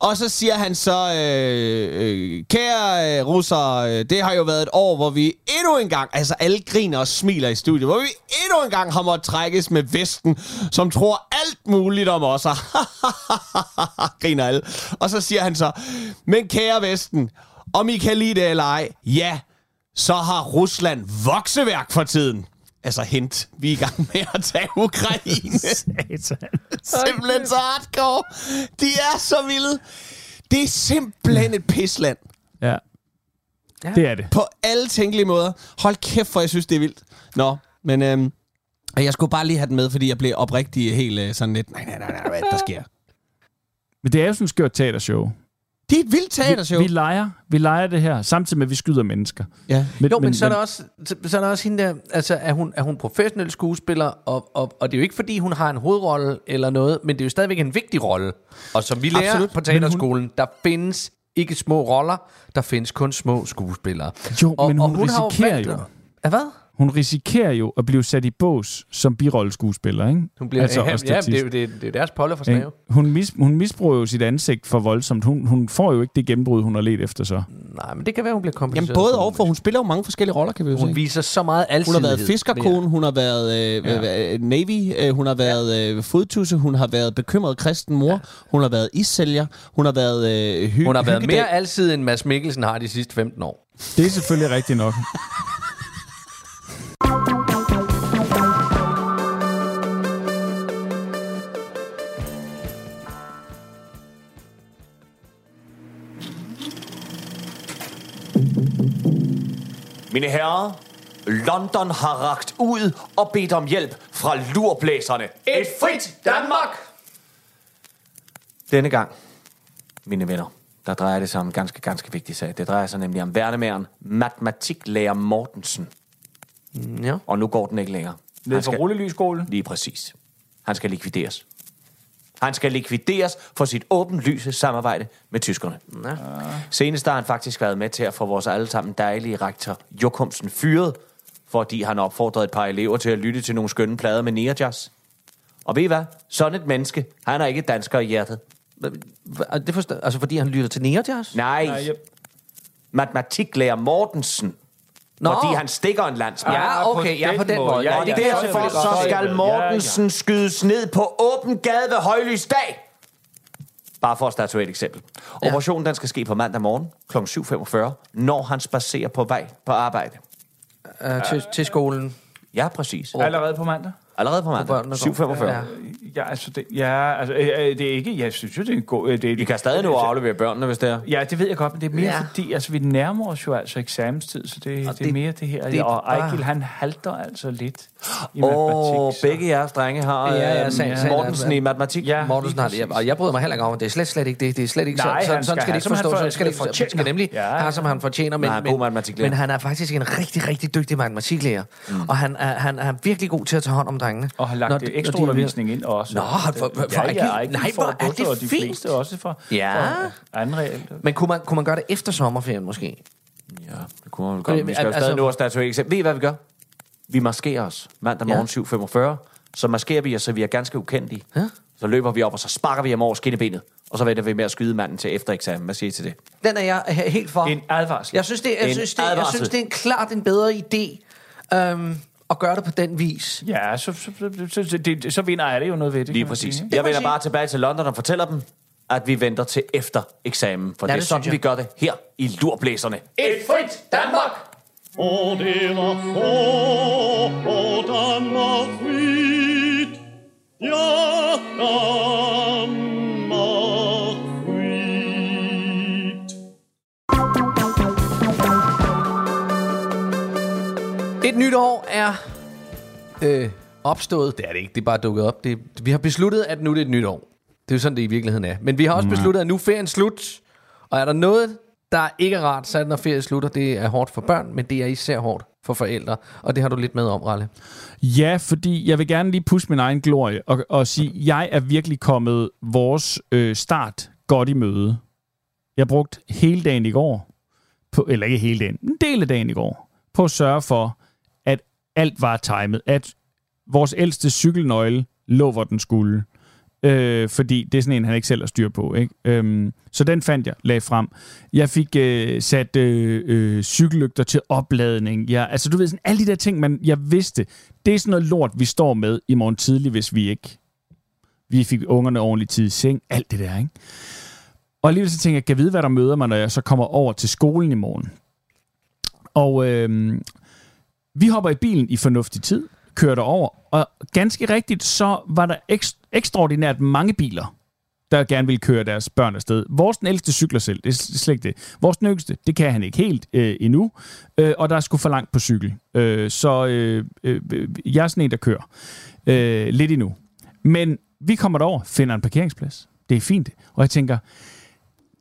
Og så siger han så, øh, øh, kære øh, russere, øh, det har jo været et år, hvor vi endnu en gang, altså alle griner og smiler i studiet, hvor vi endnu en gang har måttet trækkes med Vesten, som tror alt muligt om os. griner alle. Og så siger han så, men kære Vesten, om I kan lide det eller ej, ja, så har Rusland vokseværk for tiden. Altså hint, vi er i gang med at tage Ukraine. Simpelthen så hardcore. De er så vilde. Det er simpelthen et pisland. Ja. ja. Det er det. På alle tænkelige måder. Hold kæft, for jeg synes, det er vildt. Nå, men øhm, jeg skulle bare lige have den med, fordi jeg blev oprigtig helt øh, sådan lidt, nej, nej, nej, nej, hvad er det, der sker? Men det er jo sådan et skørt teatershow. Det er et vildt teatershow. Vi, vi leger, vi leger det her, samtidig med, at vi skyder mennesker. ja. Men, Jo, men, men så er der også, så, så er der også hende der, altså er hun, er hun professionel skuespiller, og, og, og det er jo ikke fordi, hun har en hovedrolle eller noget, men det er jo stadigvæk en vigtig rolle. Og som vi lærer Absolut. På teaterskolen, der findes ikke små roller, der findes kun små skuespillere. Jo, og, men og hun har risikerer valgt jo. at- hvad? Hun risikerer jo at blive sat i bås som birolleskuespiller, ikke? Hun bliver, altså, ja, ja, det, er jo- det, er- det er deres polle for snave. Hun, mis, hun misbruger jo sit ansigt for voldsomt. Hun, hun får jo ikke det gennembrud, hun har let efter så. Nej, men det kan være, hun bliver kompenseret. Jamen både og, økonomisk. for hun spiller jo mange forskellige roller, kan vi jo Hun se. viser så meget Hun alsidighed. har været fiskerkone, hun har været øh, Ja. øh, Navy, øh, hun har været øh, fodtusse, hun har været bekymret kristen mor, hun har været issælger, hun har været øh, hy- Hun har været hyggedæk. mere alsidig, end Mads Mikkelsen har de sidste 15 år. Det er selvfølgelig rigtigt nok. Mine herrer, London har ragt ud og bedt om hjælp fra lurblæserne. Et frit Danmark! Denne gang, mine venner, der drejer det sig om en ganske, ganske vigtig sag. Det drejer sig nemlig om værnemæren matematiklærer Mortensen. Ja. Og nu går den ikke længere. Ned Han fra skal, rullelysskolen. lige præcis. Han skal likvideres. Han skal likvideres for sit åbenlyse samarbejde med tyskerne. Ja. Senest har han faktisk været med til at få vores allesammen dejlige rektor Jokumsen fyret, fordi han opfordrede et par elever til at lytte til nogle skønne plader med Neerjazz. Og ved I hvad? Sådan et menneske, han er ikke dansker i hjertet. Det forstår, altså fordi han lytter til Neerjazz? Nej, Nej, jeg- matematiklærer Mortensen. Nå. Fordi han stikker en landsmand. Ja, okay, ja, på den måde. Ja, Ja, og jeg derfor selvfølgelig så skal se. Mortensen skydes ned på åben gade ved højlysdag. Bare for at statuere et eksempel. Operationen den skal ske på mandag morgen kl. 7.45, når han spacerer på vej på arbejde. Uh, til, til skolen. Ja, præcis. Allerede på mandag? Allerede på mandag. børnene går. 7.45. Ja. Ja, altså, det, ja, altså, øh, øh, det er ikke, jeg synes jo, det er en god... øh, Det, Vi kan stadig nu aflevere børnene, hvis det er. Ja, det ved jeg godt, men det er mere Ja. ja. fordi, altså vi nærmer os jo altså eksamenstid, så det, det, det er det- mere det her. det- og Ejgil, ah. han halter altså lidt i matematik. så- begge jeres drenge har Ja, ja, øh, sagen er- Mortensen i matematik. Ja, Mortensen har det, og jeg bryder mig heller ikke om, det er slet, slet ikke det. Det er slet ikke Nej, sådan, sådan, han sådan skal det ikke som han forstås. for- Han skal, det, han skal nemlig Ja, have, som han fortjener. Men, Men han er god men, matematiklærer. men han er faktisk en rigtig, rigtig dygtig matematiklærer. Mm. Og han er, han er virkelig god til at tage hånd om drengene. Og har lagt Når når ekstra de ved- undervisning ind også. Nå, har- for- for- for ja, ja, Ejgil Nej, hvor er det og de fint. fleste også for, Ja. for anden regel. Men kunne man, kunne man gøre det efter sommerferien måske? Ja, det kunne man godt. Vi skal Altså- stadig nå at statuere eksempel. Ved I, hvad vi gør? Vi maskerer os mandag Ja. morgen 7.45. Så maskerer vi os, så vi er ganske ukendelige. Ja. Så løber vi op, og så sparker vi ham over skinnebenet. Og så venter vi med at skyde manden til efter eksamen. Hvad siger I til det? Den er jeg he- helt for. En advarsel. Jeg synes, det, jeg En synes, det, jeg synes, det er en klart en bedre idé øhm, at gøre det på den vis. Ja, så, så, så, så, det, så vinder jeg det jo noget ved det. Lige præcis. sige, Jeg vender bare tilbage til London og fortæller dem, at vi venter til efter eksamen. For Ja, det er det sådan, synes jeg. vi gør det her i Lurblæserne. Et frit Danmark! Og det var få, og Danmark frit. Ja, Danmark nyt år er øh, opstået. Det er det ikke, det er bare dukket op. Det, vi har besluttet, at nu er det et nyt år. Det er jo sådan, det i virkeligheden er. Men vi har også besluttet, at nu er ferien slut. Og er der noget, der ikke er rart, så er det, når ferien slutter. Det er hårdt for børn, men det er især hårdt for forældre. Og det har du lidt med om, Ralle. Ja, fordi jeg vil gerne lige pusse min egen glorie og, og sige, jeg er virkelig kommet vores øh, start godt i møde. Jeg brugte hele dagen i går, på, eller ikke hele dagen, en del af dagen i går, på at sørge for, at alt var timet. At vores ældste cykelnøgle lå, hvor den skulle. Øh, fordi det er sådan en, han ikke selv har styr på. Ikke? Øhm, så den fandt jeg, lagde frem. Jeg fik øh, sat øh, øh, cykellygter til opladning. Jeg, altså du ved, sådan, alle de der ting, man, jeg vidste, det er sådan noget lort, vi står med i morgen tidlig, hvis vi ikke vi fik ungerne ordentligt tid i seng. Alt det der, ikke? Og alligevel så tænker jeg, kan jeg vide, hvad der møder mig, når jeg så kommer over til skolen i morgen? Og øh, vi hopper i bilen i fornuftig tid, kører derover, og ganske rigtigt, så var der ekst- ekstraordinært mange biler, der gerne ville køre deres børn afsted. Vores den ældste cykler selv, det er slet ikke det. Vores den yngste, det kan han ikke helt øh, endnu, øh, og der er sgu for langt på cykel. Øh, så øh, øh, jeg er sådan en, der kører øh, lidt endnu. Men vi kommer derover, finder en parkeringsplads. Det er fint. Og jeg tænker,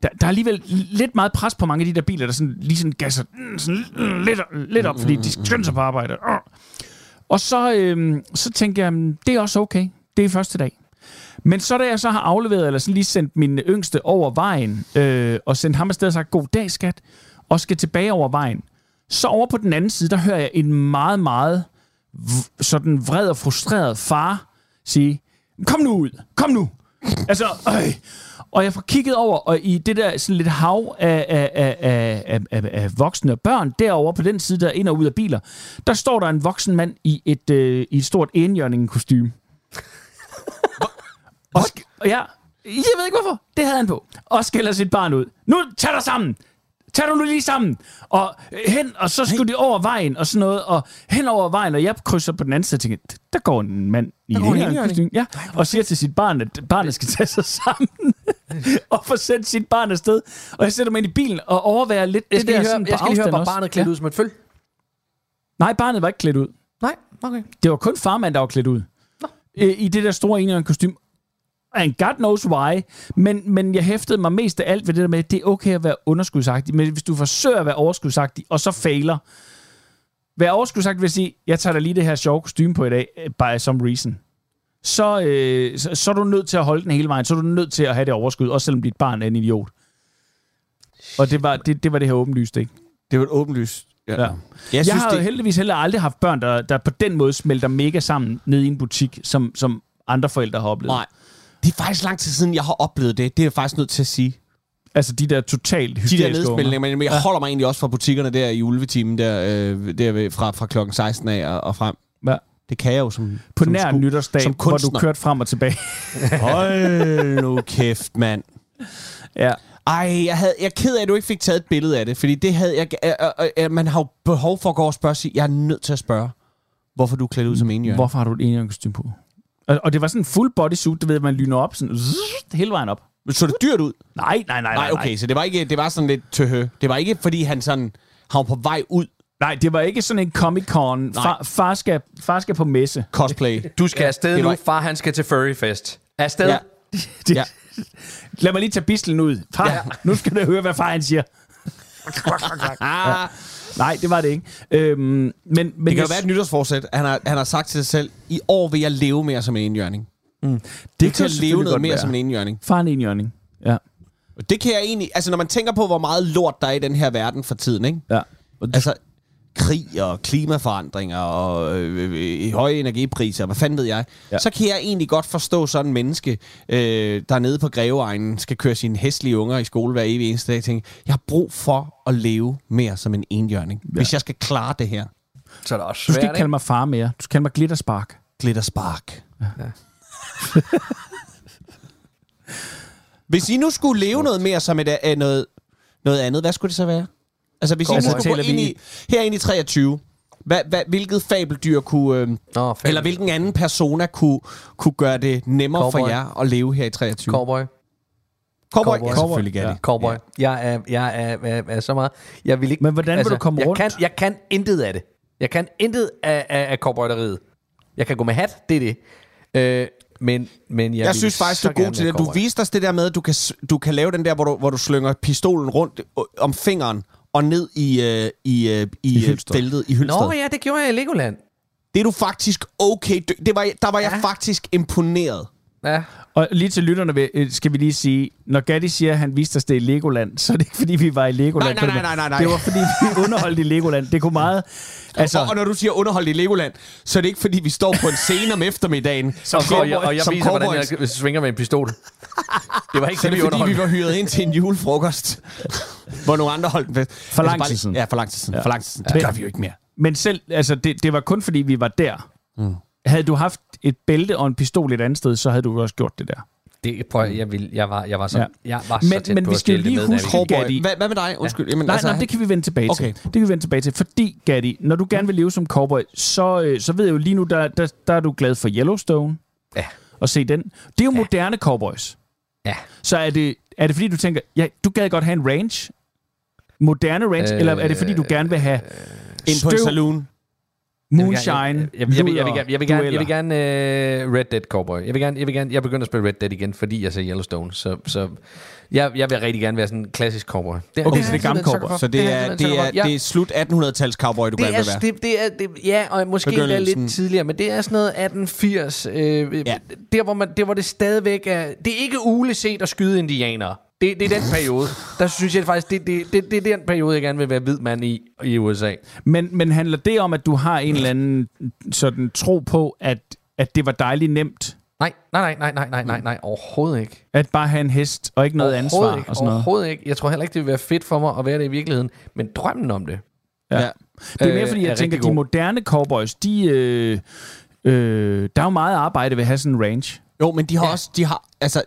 der, der er alligevel lidt meget pres på mange af de der biler, der sådan, lige sådan gasser mm, sådan, mm, lidt, lidt op, fordi de skynder sig på arbejde. Og så, øh, så tænker jeg, det er også okay. Det er første dag. Men så da jeg så har afleveret, eller sådan lige sendt min yngste over vejen, øh, og sendt ham afsted og sagt, god dag skat, og skal tilbage over vejen, så over på den anden side, der hører jeg en meget, meget v- sådan vred og frustreret far sige, kom nu ud, kom nu altså, øh. Og jeg får kigget over, og i det der sådan lidt hav af, af, af, af, af, af, voksne og børn, derovre på den side, der er ind og ud af biler, der står der en voksen mand i et, øh, i et stort enhjørning kostume. og, og ja, jeg ved ikke hvorfor, det havde han på. Og skælder sit barn ud. Nu tag dig sammen! Tag dig nu lige sammen! Og øh, hen, og så skulle de over vejen og sådan noget, og hen over vejen, og jeg krydser på den anden side og tænker, der går en mand i Der en kostume, ja, og siger til sit barn, at barnet skal tage sig sammen og få sendt sit barn afsted. Og jeg sætter mig ind i bilen og overværer lidt Jeg det der høre, sådan på jeg skal lige høre var barnet klædt Ja. ud som et føl? Nej, barnet var ikke klædt ud. Nej, okay. Det var kun farmand, der var klædt ud. Øh, I det der store enhjørning kostume. And God knows why. Men, men jeg hæftede mig mest af alt ved det der med, at det er okay at være underskudsagtig. Men hvis du forsøger at være overskudsagtig, og så fejler. Vær overskudsagtig vil sige, jeg tager da lige det her sjove kostume på i dag, eh, by some reason. så, øh, så, så er du nødt til at holde den hele vejen. Så er du nødt til at have det overskud, også selvom dit barn er en idiot. Og det var det, det, var det her åbenlyst, ikke? Det var et åbenlyst. Ja. Ja. Jeg, synes, jeg har det, heldigvis heller aldrig haft børn, der, der på den måde smelter mega sammen ned i en butik, som, som andre forældre har oplevet. Nej. Det er faktisk lang tid siden, jeg har oplevet det. Det er jeg faktisk nødt til at sige. Altså de der totalt De hysteriske der nedspilninger, men jeg holder mig egentlig også fra butikkerne der i ulvetimen, der, øh, der fra, fra klokken 16 af og, og frem. Ja. Det kan jeg jo som På som nær sku- nytårsdag, som hvor du kørte frem og tilbage. Hold nu kæft, mand. ja. Ej, jeg, havde, jeg er ked af, at du ikke fik taget et billede af det, fordi det havde jeg... Øh, øh, øh, man har jo behov for at gå og spørge sig. Jeg er nødt til at spørge, hvorfor du er klædt ud som enhjørning. Hvorfor har du et enhjørningskostyme på? Og, og det var sådan en full bodysuit, du ved, man lyner op sådan, zzz, hele vejen op. Så det dyrt ud? Nej, nej, nej, Nej, okay, så det var ikke, det var sådan lidt tøhø. Det var ikke, fordi han sådan, han var på vej ud Nej, det var ikke sådan en Comic-Con. Far, far, skal, far skal på messe. cosplay. Du skal afsted nu, var- far han skal til Furryfest. Afsted. Ja. Det, Ja. Lad mig lige tage bislen ud. Far, ja. nu skal du høre, hvad far han siger. Ah, Nej, det var det ikke. Øhm, men, men det kan jeg, jo være et nytårsforsæt. Han har, han har sagt til sig selv, i år vil jeg leve mere som en enhjørning. det Det kan kan leve noget mere være. som en enhjørning. Far en enhjørning. Ja. Og det kan jeg egentlig... Altså, når man tænker på, hvor meget lort der er i den her verden for tiden, ikke? ja. Altså, krig og klimaforandringer og øh, øh, høje energipriser, hvad fanden ved jeg, Ja. ja. så kan jeg egentlig godt forstå sådan en menneske, øh, der nede på Greveegnen skal køre sine hæslige unger i skole hver evig eneste dag, tænker, jeg har brug for at leve mere som en enhjørning, ja. hvis jeg skal klare det her. Så er det også du skal svært, ikke kalde mig far mere. Du skal kalde mig Glitterspark. Glitterspark. Ja. Hvis I nu skulle leve noget mere som et, uh, noget, noget andet, hvad skulle det så være? Altså, hvis I nu Altså, skulle gå ind i, her ind i 23, hvad, hvad, hvilket fabeldyr kunne... Øh, Nå, fabel. eller hvilken anden persona kunne, kunne gøre det nemmere Cowboy. for jer at leve her i 23? Cowboy. Cowboy. Cowboy. Ja, selvfølgelig kan Ja. det. Cowboy. Ja. Jeg, er, jeg er, er, er så meget... Jeg vil ikke, Men hvordan vil du komme jeg rundt? Kan, jeg kan intet af det. Jeg kan intet af, af, af cowboyderiet. Jeg kan gå med hat, det er det. Øh, men, men jeg, Jeg, jeg synes faktisk, du er god til det. Du viste os det der med, at du kan, du kan lave den der, hvor du, hvor du slynger pistolen rundt øh, om fingeren og ned i, øh, i, øh, i, I Hylsted. feltet i Hylsted. Nå ja, det gjorde jeg i Legoland. Det er du faktisk okay. dy- Det var, der var jeg faktisk imponeret. Ja. Og lige til lytterne øh, skal vi lige sige, når Gatti siger, at han viste os det i Legoland, så er det ikke, fordi vi var i Legoland. Nej, nej, nej, nej, nej. Det var, fordi vi underholdt i Legoland. Det kunne meget... Altså, Og, og når du siger underholdt i Legoland, så er det ikke, fordi vi står på en scene om eftermiddagen. Og, og, jeg, og jeg som viser, hvordan cowboys. jeg svinger med en pistol. Det var ikke Så det, det vi fordi, vi var hyret ind til en julefrokost, hvor nogle andre holdt en fest. For lang bare tid siden. Ja, for lang tid siden. Ja. For lang tid siden. Ja. Det gør vi jo ikke mere. Men selv, altså, det, det var kun fordi, vi var der. Mm. Havde du haft et bælte og en pistol et andet sted, så havde du også gjort det der. Det, prøv, jeg, vil, jeg, var, jeg var så, Ja. ja. jeg var så Men- tæt men på vi at skal lige med, huske-. Cowboy. Hvad, hvad med dig? Undskyld. Jamen, Nej, altså, nej, det kan vi vende tilbage Okay. til. Det kan vi vende tilbage til. Fordi, Gatti, når du gerne vil leve som cowboy, så, øh, så ved jeg jo lige nu, der, der, der er du glad for Yellowstone. Ja. Og se den. Det er jo ja. moderne cowboys. Ja. Så er det, er det fordi, du tænker, ja, du gad godt have en range? Moderne range? Øh, eller er det fordi, du gerne vil have Ind på en støv, saloon. Moonshine, Jeg vil, jeg, vil, jeg, vil, jeg, vil, gerne- jeg vil gerne, jeg dueller? vil gerne uh, Red Dead Cowboy. Jeg vil gerne, jeg vil gerne, jeg begynder at spille Red Dead igen, fordi jeg ser Yellowstone. Så, så jeg, jeg vil rigtig gerne være sådan en klassisk cowboy. Det, Okay, så det er gammel cowboy. Så det er, det er, det er slut 1800-tals cowboy, du det gerne er, vil være. det, det er, det, ja, og måske endda lidt tidligere, men det er sådan noget 1880. Øh, ja. der, hvor man, der, hvor det stadigvæk er... Det er ikke uleset at skyde indianere. Det, det er den periode. Der synes jeg faktisk, det, det, det, det er den periode, jeg gerne vil være hvid mand i, i USA. Men, men handler det om, at du har en eller anden sådan tro på, at, at det var dejligt nemt, Nej, nej, nej, nej, nej, nej, nej, nej, overhovedet ikke. at bare have en hest og ikke noget ansvar ikke, og sådan noget? Overhovedet ikke. Jeg tror heller ikke, det vil være fedt for mig at være det i virkeligheden. Men drømmen om det. Ja. Ja. Det er mere Øh, fordi, er jeg tænker, rigtig de moderne cowboys, de, øh, øh, der er jo meget arbejde ved at have sådan en range. Jo, men de har Ja. også, de har, altså,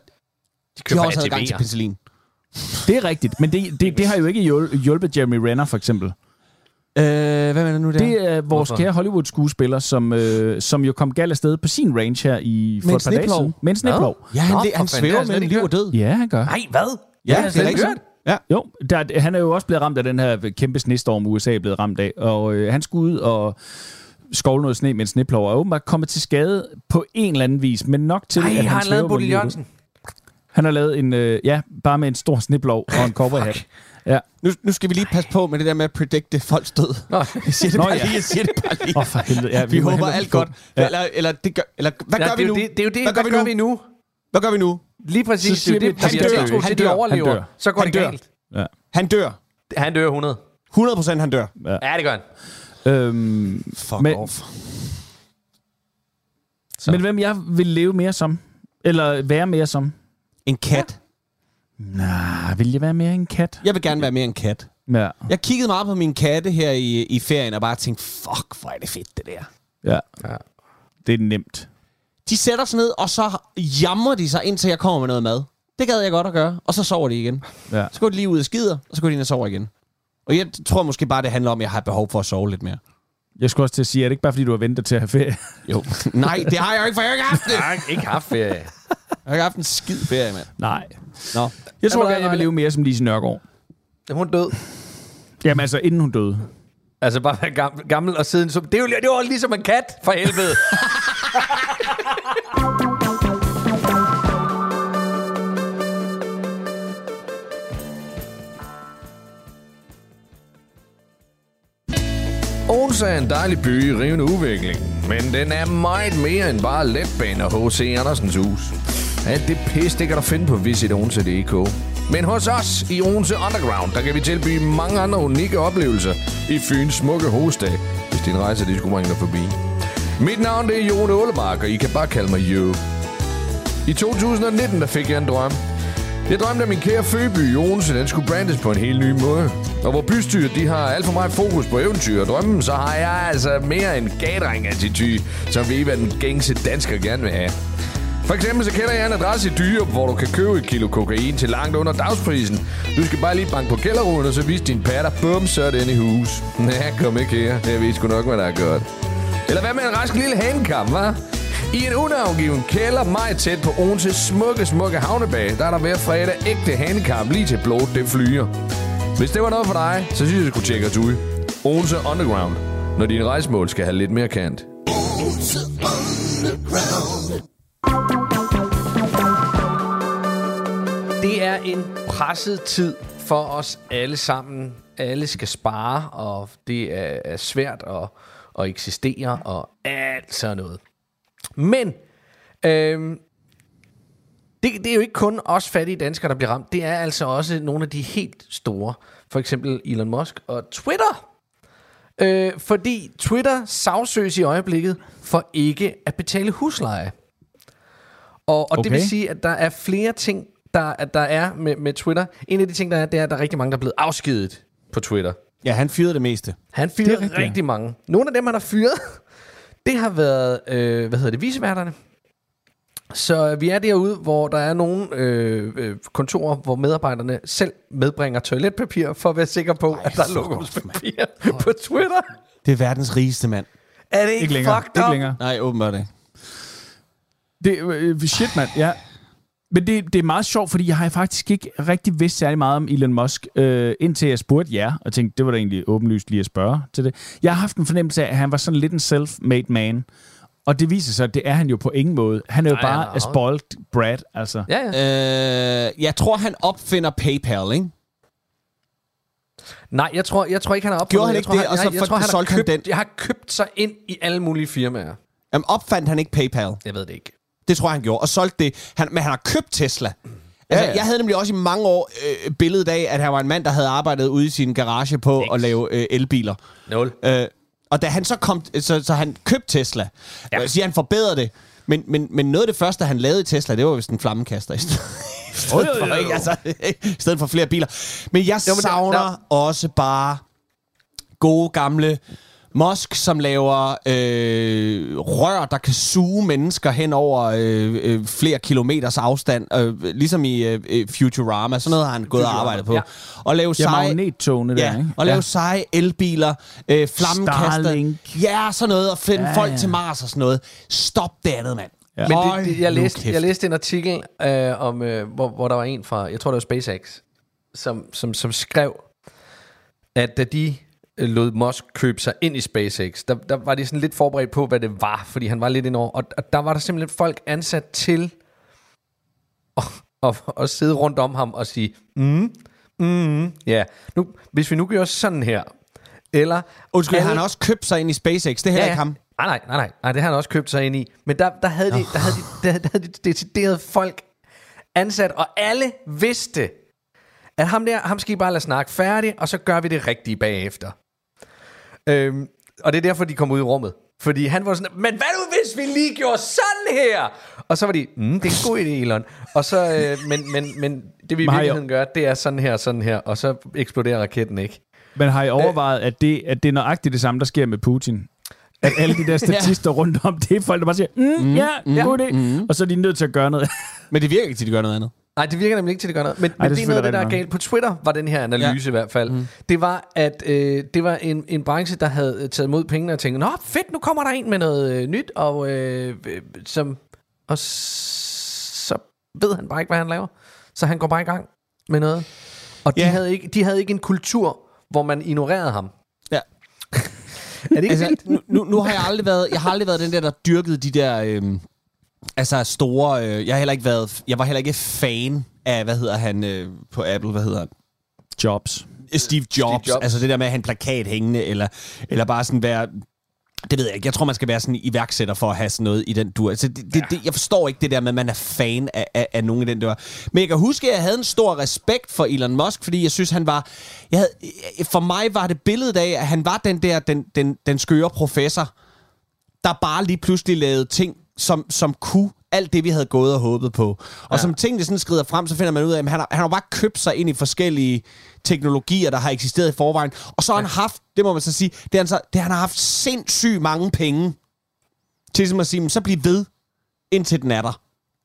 de køber har også adgang til penicillin. Det er rigtigt, men det, det, det har jo ikke hjul- hjulpet Jeremy Renner, for eksempel. Øh, hvad mener du nu der? Det er vores Hvorfor? kære Hollywood-skuespiller, som, øh, som jo kom galt afsted på sin range her i, for Med en et par dage siden. Med en sneplov. Ja, han, Nå, det, han det svæver har mellem ikke liv og død. Ja, han gør. Nej, hvad? Ja, har jeg det slet er ikke rigtigt. Ja. Jo, der, han er jo også blevet ramt af den her kæmpe snestorm, USA er blevet ramt af. Og øh, han skulle ud og skovle noget sne med en sneplov, og åbenbart kommet til skade på en eller anden vis, men nok til, Nej, at har han han svæver lavet Bodil. Jørgensen? Han har lavet en, øh, ja, bare med en stor sneplov og en cowboyhat. Ja. Nu, nu skal vi lige passe på med det der med at predikte folks død. Nå. Jeg siger det Nå, bare ja. lige, jeg siger det bare lige. Åh, for helvede. Ja, vi må håber alt godt. Ja. Eller, eller, det gør, eller hvad Ja, gør det, vi er nu? det, det er jo det. Hvad gør vi nu? nu? Hvad gør vi nu? Lige præcis. Så siger det vi, det, han vi dør. Han til, de dør. overlever. Han dør. Så går Han det dør. galt. Ja. Han dør. Han dør 100. 100 procent han dør. Ja, det gør han. Øhm, Fuck Men- off. Så. men hvem jeg vil leve mere som? Eller være mere som? En kat. Nej, vil jeg være mere en kat? Jeg vil gerne være mere en kat. Ja. Jeg kiggede meget på mine katte her i, i ferien og bare tænkte, fuck, hvor er det fedt det der. ja. Ja. Det er nemt. De sætter sig ned, og så jammer de sig, indtil jeg kommer med noget mad. Det gad jeg godt at gøre. Og så sover de igen. Ja. Så går de lige ud og skider, og så går de ind og sover igen. Og jeg tror måske bare, det handler om, at jeg har behov for at sove lidt mere. Jeg skulle også til at sige, er det ikke bare fordi, du har ventet til at have ferie? Jo. Nej, det har jeg jo ikke, for jeg har ikke haft det. Jeg har ikke haft ferie. Jeg har ikke haft en skid ferie, mand. Nej. Nå. Jeg tror Jamen, gerne, jeg vil leve mere som Lise Nørgaard. Er hun død? Jamen altså, inden hun døde. Altså bare være gammel, gammel og siden som... Det er jo det var ligesom en kat, for helvede. Odense er en dejlig by i rivende udvikling, men den er meget mere end bare letbane og H.C. Andersens hus. Alt det pis, det kan du finde på visitodense.dk. Men hos os i Odense Underground, der kan vi tilbyde mange andre unikke oplevelser i Fyns smukke hovedstad, hvis din rejse de skulle bringe dig forbi. Mit navn det er Jon Ålebak, og I kan bare kalde mig Jo. I 2019 der fik jeg en drøm. Jeg drømte, at min kære Føby i Odense, den skulle brandes på en helt ny måde. Og hvor bystyret de har alt for meget fokus på eventyr og drømmen, så har jeg altså mere en gadring attitude, som ved, hvad den gængse dansker gerne vil have. For eksempel så kender jeg en adresse i Dyrup, hvor du kan købe et kilo kokain til langt under dagsprisen. Du skal bare lige banke på kælderruden, og så vise din patter. Bum, så er den i hus. Ja, kom ikke her. Jeg ved sgu nok, hvad der er godt. Eller hvad med en rask lille hanekam, hva'? I en unavngiven kælder meget tæt på Odenses smukke, smukke havnebag, der er der hver fredag ægte hanekam lige til blod, det flyer. Hvis det var noget for dig, så synes jeg, du skulle tjekke os ud. Odense Underground, når din rejsemål skal have lidt mere kant. Det er en presset tid for os alle sammen. Alle skal spare, og det er, er svært at, at eksistere, og alt sådan noget. Men øhm, det, det er jo ikke kun os fattige danskere, der bliver ramt. Det er altså også nogle af de helt store. For eksempel Elon Musk og Twitter. Øh, fordi Twitter sagsøges i øjeblikket for ikke at betale husleje. Og, og okay. det vil sige, at der er flere ting, der, at der er med, med Twitter. En af de ting, der er, det er, at der er rigtig mange, der er blevet afskedet på Twitter. Ja, han fyrede det meste. Han fyrede rigtig ja. mange. Nogle af dem, han har fyret, det har været, øh, hvad hedder det, viseværterne. Så vi er derude, hvor der er nogle øh, øh, kontorer, hvor medarbejderne selv medbringer toiletpapir, for at være sikker på, Ej, at der er lokumspapir på Twitter. Det er verdens rigeste mand. Er det ikke, Ikke længere. fucked Ikke up? længere. Nej, åbenbart ikke. Det, øh, shit, mand. Ja. Men det, det er meget sjovt, fordi jeg har faktisk ikke rigtig vidst særlig meget om Elon Musk, øh, indtil jeg spurgte jer, og tænkte, det var da egentlig åbenlyst lige at spørge til det. Jeg har haft en fornemmelse af, at han var sådan lidt en self-made man. Og det viser sig, at det er han jo på ingen måde. Han er jo Nej, bare han er a spoiled brat, altså. Ja, ja. Øh, jeg tror, han opfinder PayPal, ikke? Nej, jeg tror, jeg tror ikke, han har opfundet Gjorde han jeg ikke tror, det, og så jeg, jeg, for- tror, han har solgte han købt, den? Jeg har købt sig ind i alle mulige firmaer. Jamen, opfandt han ikke PayPal? Jeg ved det ikke. Det tror jeg, han gjorde. Og solgte det. Han, men han har købt Tesla. Altså, ja. Jeg havde nemlig også i mange år øh, billedet af, at han var en mand, der havde arbejdet ude i sin garage på at lave øh, elbiler. Nul. Øh, og da han så kom, så, så han købte Tesla. Ja. Jeg vil sige, han forbedrede det. Men, men, men noget af det første, han lavede i Tesla, det var vist en flammekaster i stedet, i stedet, jo, jo, for, jo. Altså, i stedet for flere biler. Men jeg Jo, men der- savner der- også bare gode gamle Musk, som laver øh, rør, der kan suge mennesker hen over øh, øh, flere kilometers afstand. Øh, ligesom i øh, øh, Futurama. Sådan noget har han gået og arbejdet på. ja. Og lave Ja, seje... magnettogene der, Ja, ikke? og lave seje elbiler, øh, flammekaster. Starlink. Ja, sådan noget. Og finde Ja, ja, folk ja. til Mars og sådan noget. Stop det andet, mand. Ja. Men det, det, jeg, læste, jeg læste en artikel, øh, om, øh, hvor, hvor der var en fra, jeg tror det var SpaceX, som, som, som skrev, at da de lod Musk købe sig ind i SpaceX, der, der var de sådan lidt forberedt på, hvad det var, fordi han var lidt indover, og, og der var der simpelthen folk ansat til at, at, at sidde rundt om ham og sige, mm, Mm, ja. Nu, hvis vi nu gør sådan her, eller... Undskyld, alle- han har også købt sig ind i SpaceX. Det er heller ikke ham. Nej, nej, nej, nej, nej, det har han også købt sig ind i. Men der, der, havde, de, der, havde, de, der, der havde de decideret folk ansat, og alle vidste, at ham der, ham skal I bare lade snakke færdig, og så gør vi det rigtige bagefter. Øhm, og det er derfor, de kom ud i rummet. Fordi han var sådan, men hvad nu hvis vi lige gjorde sådan her? Og så var de, mm, det er en god idé, Elon. Og så, øh, men, men, men det vi i virkeligheden gør, det er sådan her, sådan her, og så eksploderer raketten ikke. Men har I overvejet, at det, at det er nøjagtigt det samme, der sker med Putin? At alle de der statister rundt om, det er folk, der bare siger, mm, mm, ja, ja, god idé. Mm. Og så er de nødt til at gøre noget. Men det virker ikke til, at de gør noget andet. Nej, det virker nemlig ikke til, at det gør noget. Men, Ej, men det er det er noget af det, der er galt. På Twitter var den her analyse ja. i hvert fald. Mm. Det var, at øh, det var en, en branche, der havde taget imod pengene og tænkte, Nå, fedt, nu kommer der en med noget øh, nyt, og, øh, øh, som, og så ved han bare ikke, hvad han laver. Så han går bare i gang med noget. Og de, Ja. havde ikke, de havde ikke en kultur, hvor man ignorerede ham. Ja. Er det ikke altså, vildt? nu, nu, nu har jeg aldrig været, jeg har aldrig været den der, der dyrkede de der, øhm, altså store, øh, jeg har heller ikke været, jeg var heller ikke fan af, hvad hedder han øh, på Apple, hvad hedder han? Jobs. Steve Jobs, Steve Jobs. Altså det der med at have en plakat hængende, eller, eller bare sådan være, det ved jeg ikke, jeg tror man skal være sådan en iværksætter for at have sådan noget i den dur. Altså, det, det, det, jeg forstår ikke det der med, at man er fan af, af, af nogen i den der. Men jeg kan huske, at jeg havde en stor respekt for Elon Musk, fordi jeg synes, han var, jeg havde, for mig var det billedet af, at han var den der, den, den, den skøre professor, der bare lige pludselig lavede ting, som, som kunne alt det, vi havde gået og håbet på. Og ja. som tingene sådan skrider frem, så finder man ud af, at han har, han har bare købt sig ind i forskellige teknologier, der har eksisteret i forvejen. Og så har ja. han haft, det må man så sige, det, han, så, det han har haft sindssygt mange penge til som at sige, "Men så bliv ved, indtil den er der.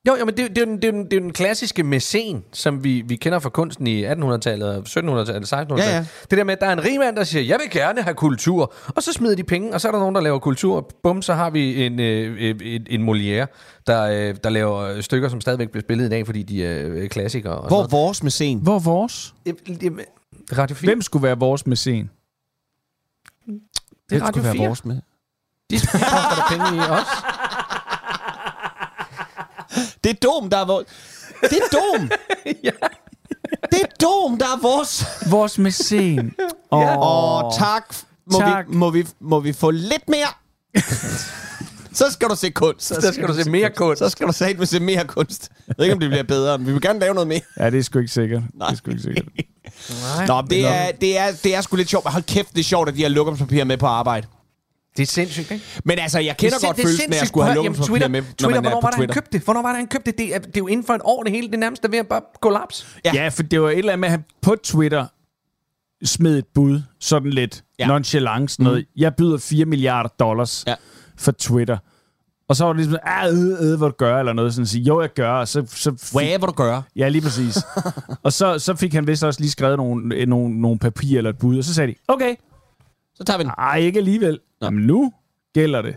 Jo, jo, men det, det, er jo den, det, er jo den, det er jo den klassiske mæcen, som vi, vi kender fra kunsten i 1800-tallet, 1700-tallet, 1600-tallet. Ja, ja. Det der med, at der er en rig mand, der siger, jeg vil gerne have kultur, og så smider de penge, og så er der nogen, der laver kultur. Bum, så har vi en, øh, en, en Molière, der, øh, der laver stykker, som stadigvæk bliver spillet i dag, fordi de er øh, klassikere. Og Hvor sådan vores med scenen? Hvor er vores? noget. Radio 4. Hvem skulle være vores mæcen? det er Hvem Radio skulle 4. være vores med? De koster der penge i os. Det er Dom, der er vores... Det er Dom! ja. Det er Dom, der er vores... Vores mæcen. Åh, Åh, oh, tak. Må, Tak. Vi, må, vi, må vi få lidt mere? så skal du se kunst. Så skal du se mere kunst. Så skal du satme se mere kunst. Jeg ved ikke, om det bliver bedre, men vi vil gerne lave noget mere. Ja, det er sgu ikke sikkert. Nej. Det er sgu ikke sikkert. Nej. Nå, det er, det, er, det er sgu lidt sjovt. Hold kæft, det er sjovt, at de har lokumspapir med på arbejde. Det er sindssygt, ikke? Men altså, jeg kender Det er godt er følelsen af at sindssygt. skulle have lokumspapir jamen, med, Twitter, når Twitter, man er på var det, han Twitter. købte det? Hvornår var det, han købte det? Det er, det er jo inden for et år, det hele. Det er nærmest ved at bare kollaps. Ja. Ja. for det var et eller andet med, at han på Twitter smed et bud, sådan lidt Ja. nonchalant, sådan noget. Jeg byder 4 milliarder dollars Ja. for Twitter. Og så var det ligesom, ah, øh, øh, hvad du gør, eller noget sådan at sige, jo, jeg gør, og så, så fik, Hvad vil du gøre? Ja, lige præcis. og så, så fik han vist også lige skrevet nogle, nogle, nogle papir eller et bud, og så sagde de, okay, Så tager vi den. ej, ikke alligevel. Jamen, nu gælder det.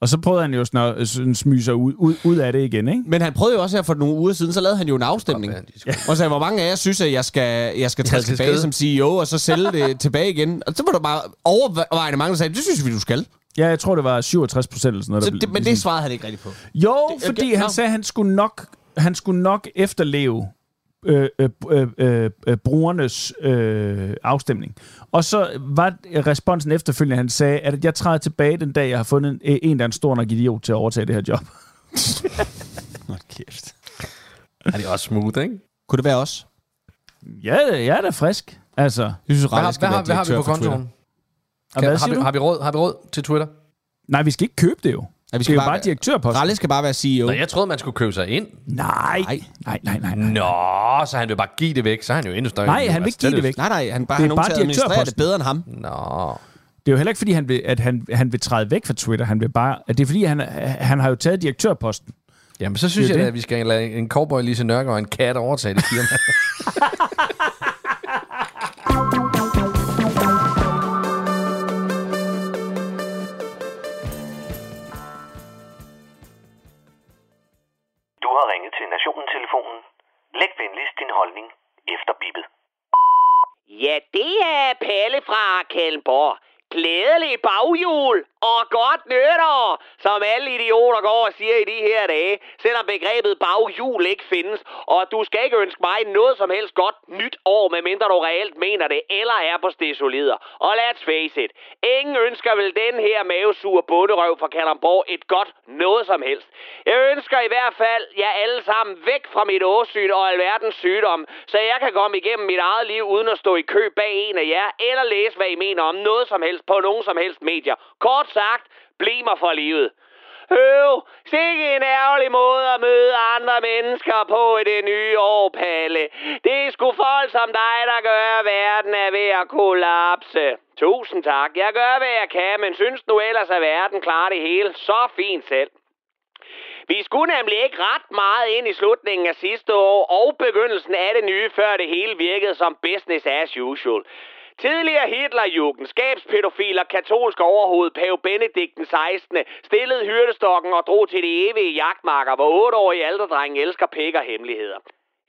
Og så prøvede han jo sådan at sådan smyge sig ud, ud, ud af det igen, ikke? Men han prøvede jo også her for nogle uger siden, så lavede han jo en afstemning. Ja, Og sagde, hvor mange af jer synes, at jeg skal, jeg skal træde skal tilbage skride. som CEO, og så sælge det tilbage igen. Og så var der bare overvejende mange, der sagde, det synes vi, du skal. Ja, jeg tror, det var 67 procent eller sådan noget. Så der det, blev- men det svarede han ikke rigtigt på. Jo, Det- fordi okay, han nå. sagde, at han skulle nok, han skulle nok efterleve øh, øh, øh, øh, øh, brugernes øh, afstemning. Og så var responsen efterfølgende, han sagde, at jeg træder tilbage den dag, jeg har fundet en, en der er en stor nok idiot til at overtage det her job. Nå, kæft. Er det også smooth, ikke? Kunne det være os? Ja, jeg er da frisk. Altså, Jeg synes, Hvad, har, hvad, har, hvad har vi på kontoen? Kan, hvad har, vi, har, vi råd, har vi råd til Twitter? Nej, vi skal ikke købe det jo. Ja, vi Det skal er jo bare, bare direktørposten. Ralle skal bare være CEO. Nå, jeg troede, man skulle købe sig ind. Nej, nej, nej, nej. nej. Nå, så han vil bare give det væk, så er han jo endnu større. Nej, han vil ikke give det væk. Nej, nej, han bare Det er har nogen bare til at administrere det bedre end ham. Nå. Det er jo heller ikke, fordi han vil, at han, han vil træde væk fra Twitter. Han vil bare, at det er, fordi han, han har jo taget direktørposten. Jamen, så synes Det jeg, det. at vi skal lade en cowboy Lise Nørgaard og en kat overtage det firma. ringet til Nationen-telefonen. Læg venligst din holdning efter bippet. Ja, det er Palle fra Kalmborg. Glædelig baghjul. Og godt nytår, som alle idioter går og siger i de her dage, selvom begrebet baghjul ikke findes. Og du skal ikke ønske mig noget som helst godt nyt år, medmindre du reelt mener det, eller er på stesolider. Og let's face it, ingen ønsker vel den her mavesure bunderøv fra Kalamborg et godt noget som helst. Jeg ønsker i hvert fald jer alle sammen væk fra mit åsyn og alverdens sygdom, så jeg kan komme igennem mit eget liv uden at stå i kø bag en af jer, eller læse, hvad I mener om noget som helst på nogen som helst medier. Kort sagt, bliv mig for livet. Øv, sikke en ærgerlig måde at møde andre mennesker på i det nye år, Palle. Det er sgu folk som dig, der gør, at verden er ved at kollapse. Tusind tak. Jeg gør, hvad jeg kan, men synes nu ellers, at verden klarer det hele så fint selv. Vi skulle nemlig ikke ret meget ind i slutningen af sidste år og begyndelsen af det nye, før det hele virkede som business as usual. Tidligere Hitlerjugend, skabspædofiler, katolsk overhoved, pave Benedikt den 16. stillede hyrdestokken og drog til de evige jagtmarker, hvor otteårige alderdrenge elsker pik og hemmeligheder.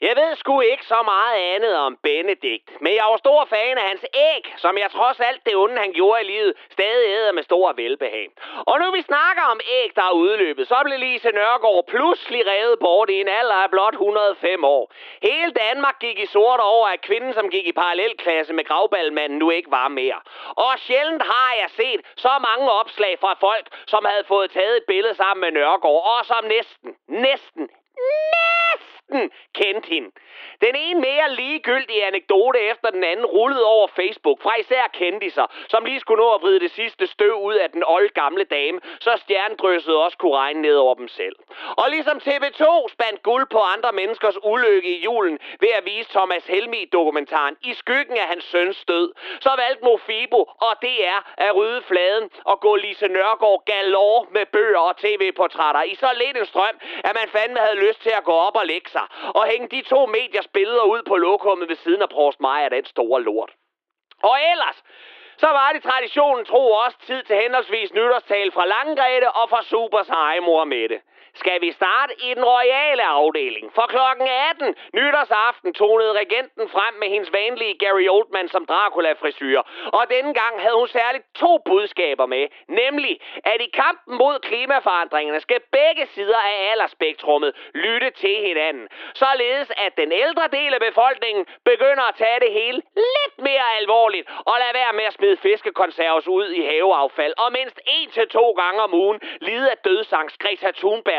Jeg ved sgu ikke så meget andet om Benedikt, men jeg var stor fan af hans æg, som jeg trods alt det onde, han gjorde i livet, stadig æder med stor velbehag. Og nu vi snakker om æg, der er udløbet, så blev Lise Nørgaard pludselig revet bort i en alder af blot 105 år. Hele Danmark gik i sort over, at kvinden, som gik i parallelklasse med gravballmanden, nu ikke var mere. Og sjældent har jeg set så mange opslag fra folk, som havde fået taget et billede sammen med Nørgaard, og som næsten, næsten, næsten kendte hende. Den ene mere ligegyldige anekdote efter den anden rullede over Facebook fra især kendiser, som lige skulle nå at vride det sidste støv ud af den old gamle dame, så stjernedrysset også kunne regne ned over dem selv. Og ligesom TV2 spandt guld på andre menneskers ulykke i julen ved at vise Thomas Helmi-dokumentaren i skyggen af hans søns død, så valgte Mofibo og DR at rydde fladen og gå Lise Nørgaard galore med bøger og tv-portrætter i så lidt en strøm, at man fandme havde lyst til at gå op og lægge sig og hænge de to mediers billeder ud på lokummet ved siden af Prost Maja, den store lort. Og ellers, så var det traditionen tro også tid til henholdsvis nytårstal fra Langrette og fra Super Sejmor Mette. Skal vi starte i den royale afdeling? For klokken 18 nytårsaften tonede regenten frem med hendes vanlige Gary Oldman som Dracula-frisyr. Og denne gang havde hun særligt to budskaber med. Nemlig, at i kampen mod klimaforandringerne skal begge sider af aldersspektrummet lytte til hinanden. Således at den ældre del af befolkningen begynder at tage det hele lidt mere alvorligt. Og lade være med at smide fiskekonserves ud i haveaffald. Og mindst en til to gange om ugen lide af dødsangst Greta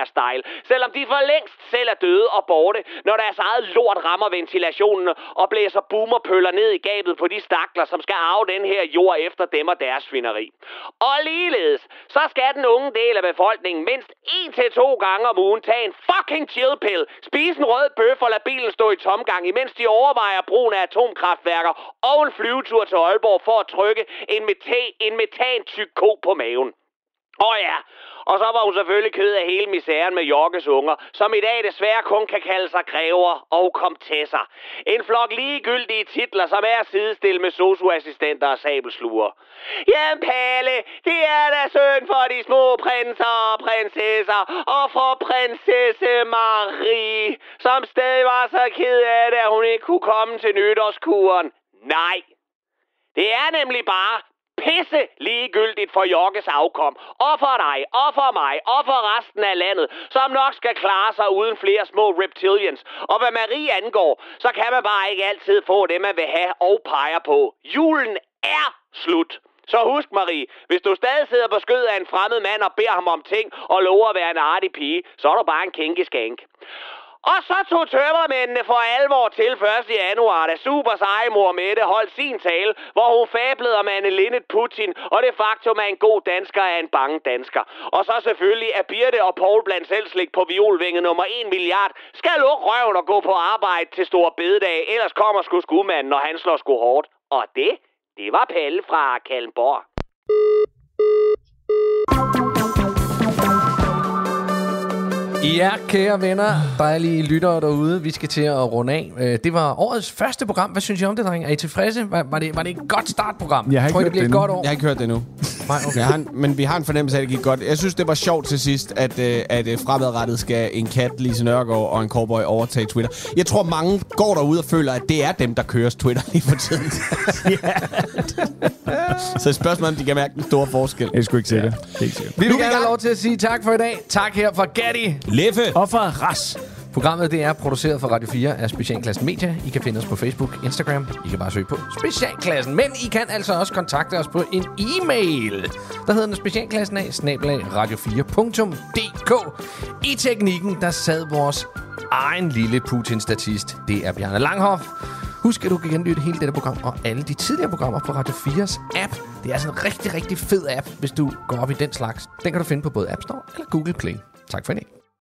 Thunberg-style. Selvom de for længst selv er døde og borte, når deres eget lort rammer ventilationen og blæser boomerpøller ned i gabet på de stakler, som skal arve den her jord efter dem og deres svineri. Og ligeledes, så skal den unge del af befolkningen mindst en til to gange om ugen tage en fucking chill pill, spise en rød bøf og lade bilen stå i tomgang, imens de overvejer brugen af atomkraftværker og en flyvetur til Aalborg for at trykke en, metan, en metantyk ko på maven. Åh oh ja, og så var hun selvfølgelig ked af hele misæren med Jokkes unger, som i dag desværre kun kan kalde sig grever og komtesser. En flok ligegyldige titler, som er sidestillet med socioassistenter og sabelsluger. Jamen Palle, det er da synd for de små prinser og prinsesser, og for prinsesse Marie, som stadig var så ked af det, at hun ikke kunne komme til nytårskuren. Nej, det er nemlig bare pisse ligegyldigt for Jokkes afkom, og for dig, og for mig, og for resten af landet, som nok skal klare sig uden flere små reptilians. Og hvad Marie angår, så kan man bare ikke altid få det, man vil have og peger på. Julen er slut. Så husk, Marie, hvis du stadig sidder på skødet af en fremmed mand og beder ham om ting og lover at være en artig pige, så er du bare en kinkeskank. Og så tog tømmermændene for alvor til 1. januar, da super sejmor Mette holdt sin tale, hvor hun fablede om Anne Linnet Putin og det faktum, at en god dansker er en bange dansker. Og så selvfølgelig, at Birte og Paul blandt selvslik på violvinge nummer 1 milliard skal lukke røven og gå på arbejde til store bededag, ellers kommer sgu skumanden, når han slår sgu hårdt. Og det, det var Palle fra Kallenborg. Ja, kære venner, dejlige lyttere derude. Vi skal til at runde af. Øh, Det var årets første program. Hvad synes I om det, dreng? Er I tilfredse? Var, var, det, var det et godt startprogram? Jeg har ikke Tror hørt det bliver det et godt år? Jeg har ikke hørt det endnu. Nej, okay. Jeg har en, men vi har en fornemmelse af, at det gik godt. Jeg synes, det var sjovt til sidst, at, øh, at øh, fremadrettet skal en kat, Lise Nørgaard og en cowboy overtage Twitter. Jeg tror, mange går derude og føler, at det er dem, der kører Twitter lige for tiden. Så et spørgsmål, om de kan mærke den store forskel. Jeg er sgu ikke sikker. Det er ikke sikkert. Vi vil er gerne have lov til at sige tak for i dag. Tak her fra Gatti. Leffe! Og fra Ras. Programmet det er produceret for Radio 4 af Specialklassen Media. I kan finde os på Facebook, Instagram. I kan bare søge på Specialklassen. Men I kan altså også kontakte os på en e-mail. Der hedder den Specialklassen af snabelag radio4.dk. I teknikken, der sad vores egen lille Putin-statist. Det er Bjarne Langhoff. Husk, at du kan genlytte hele dette program og alle de tidligere programmer på Radio 4's app. Det er altså en rigtig, rigtig fed app, hvis du går op i den slags. Den kan du finde på både App Store eller Google Play. Tak for i dag.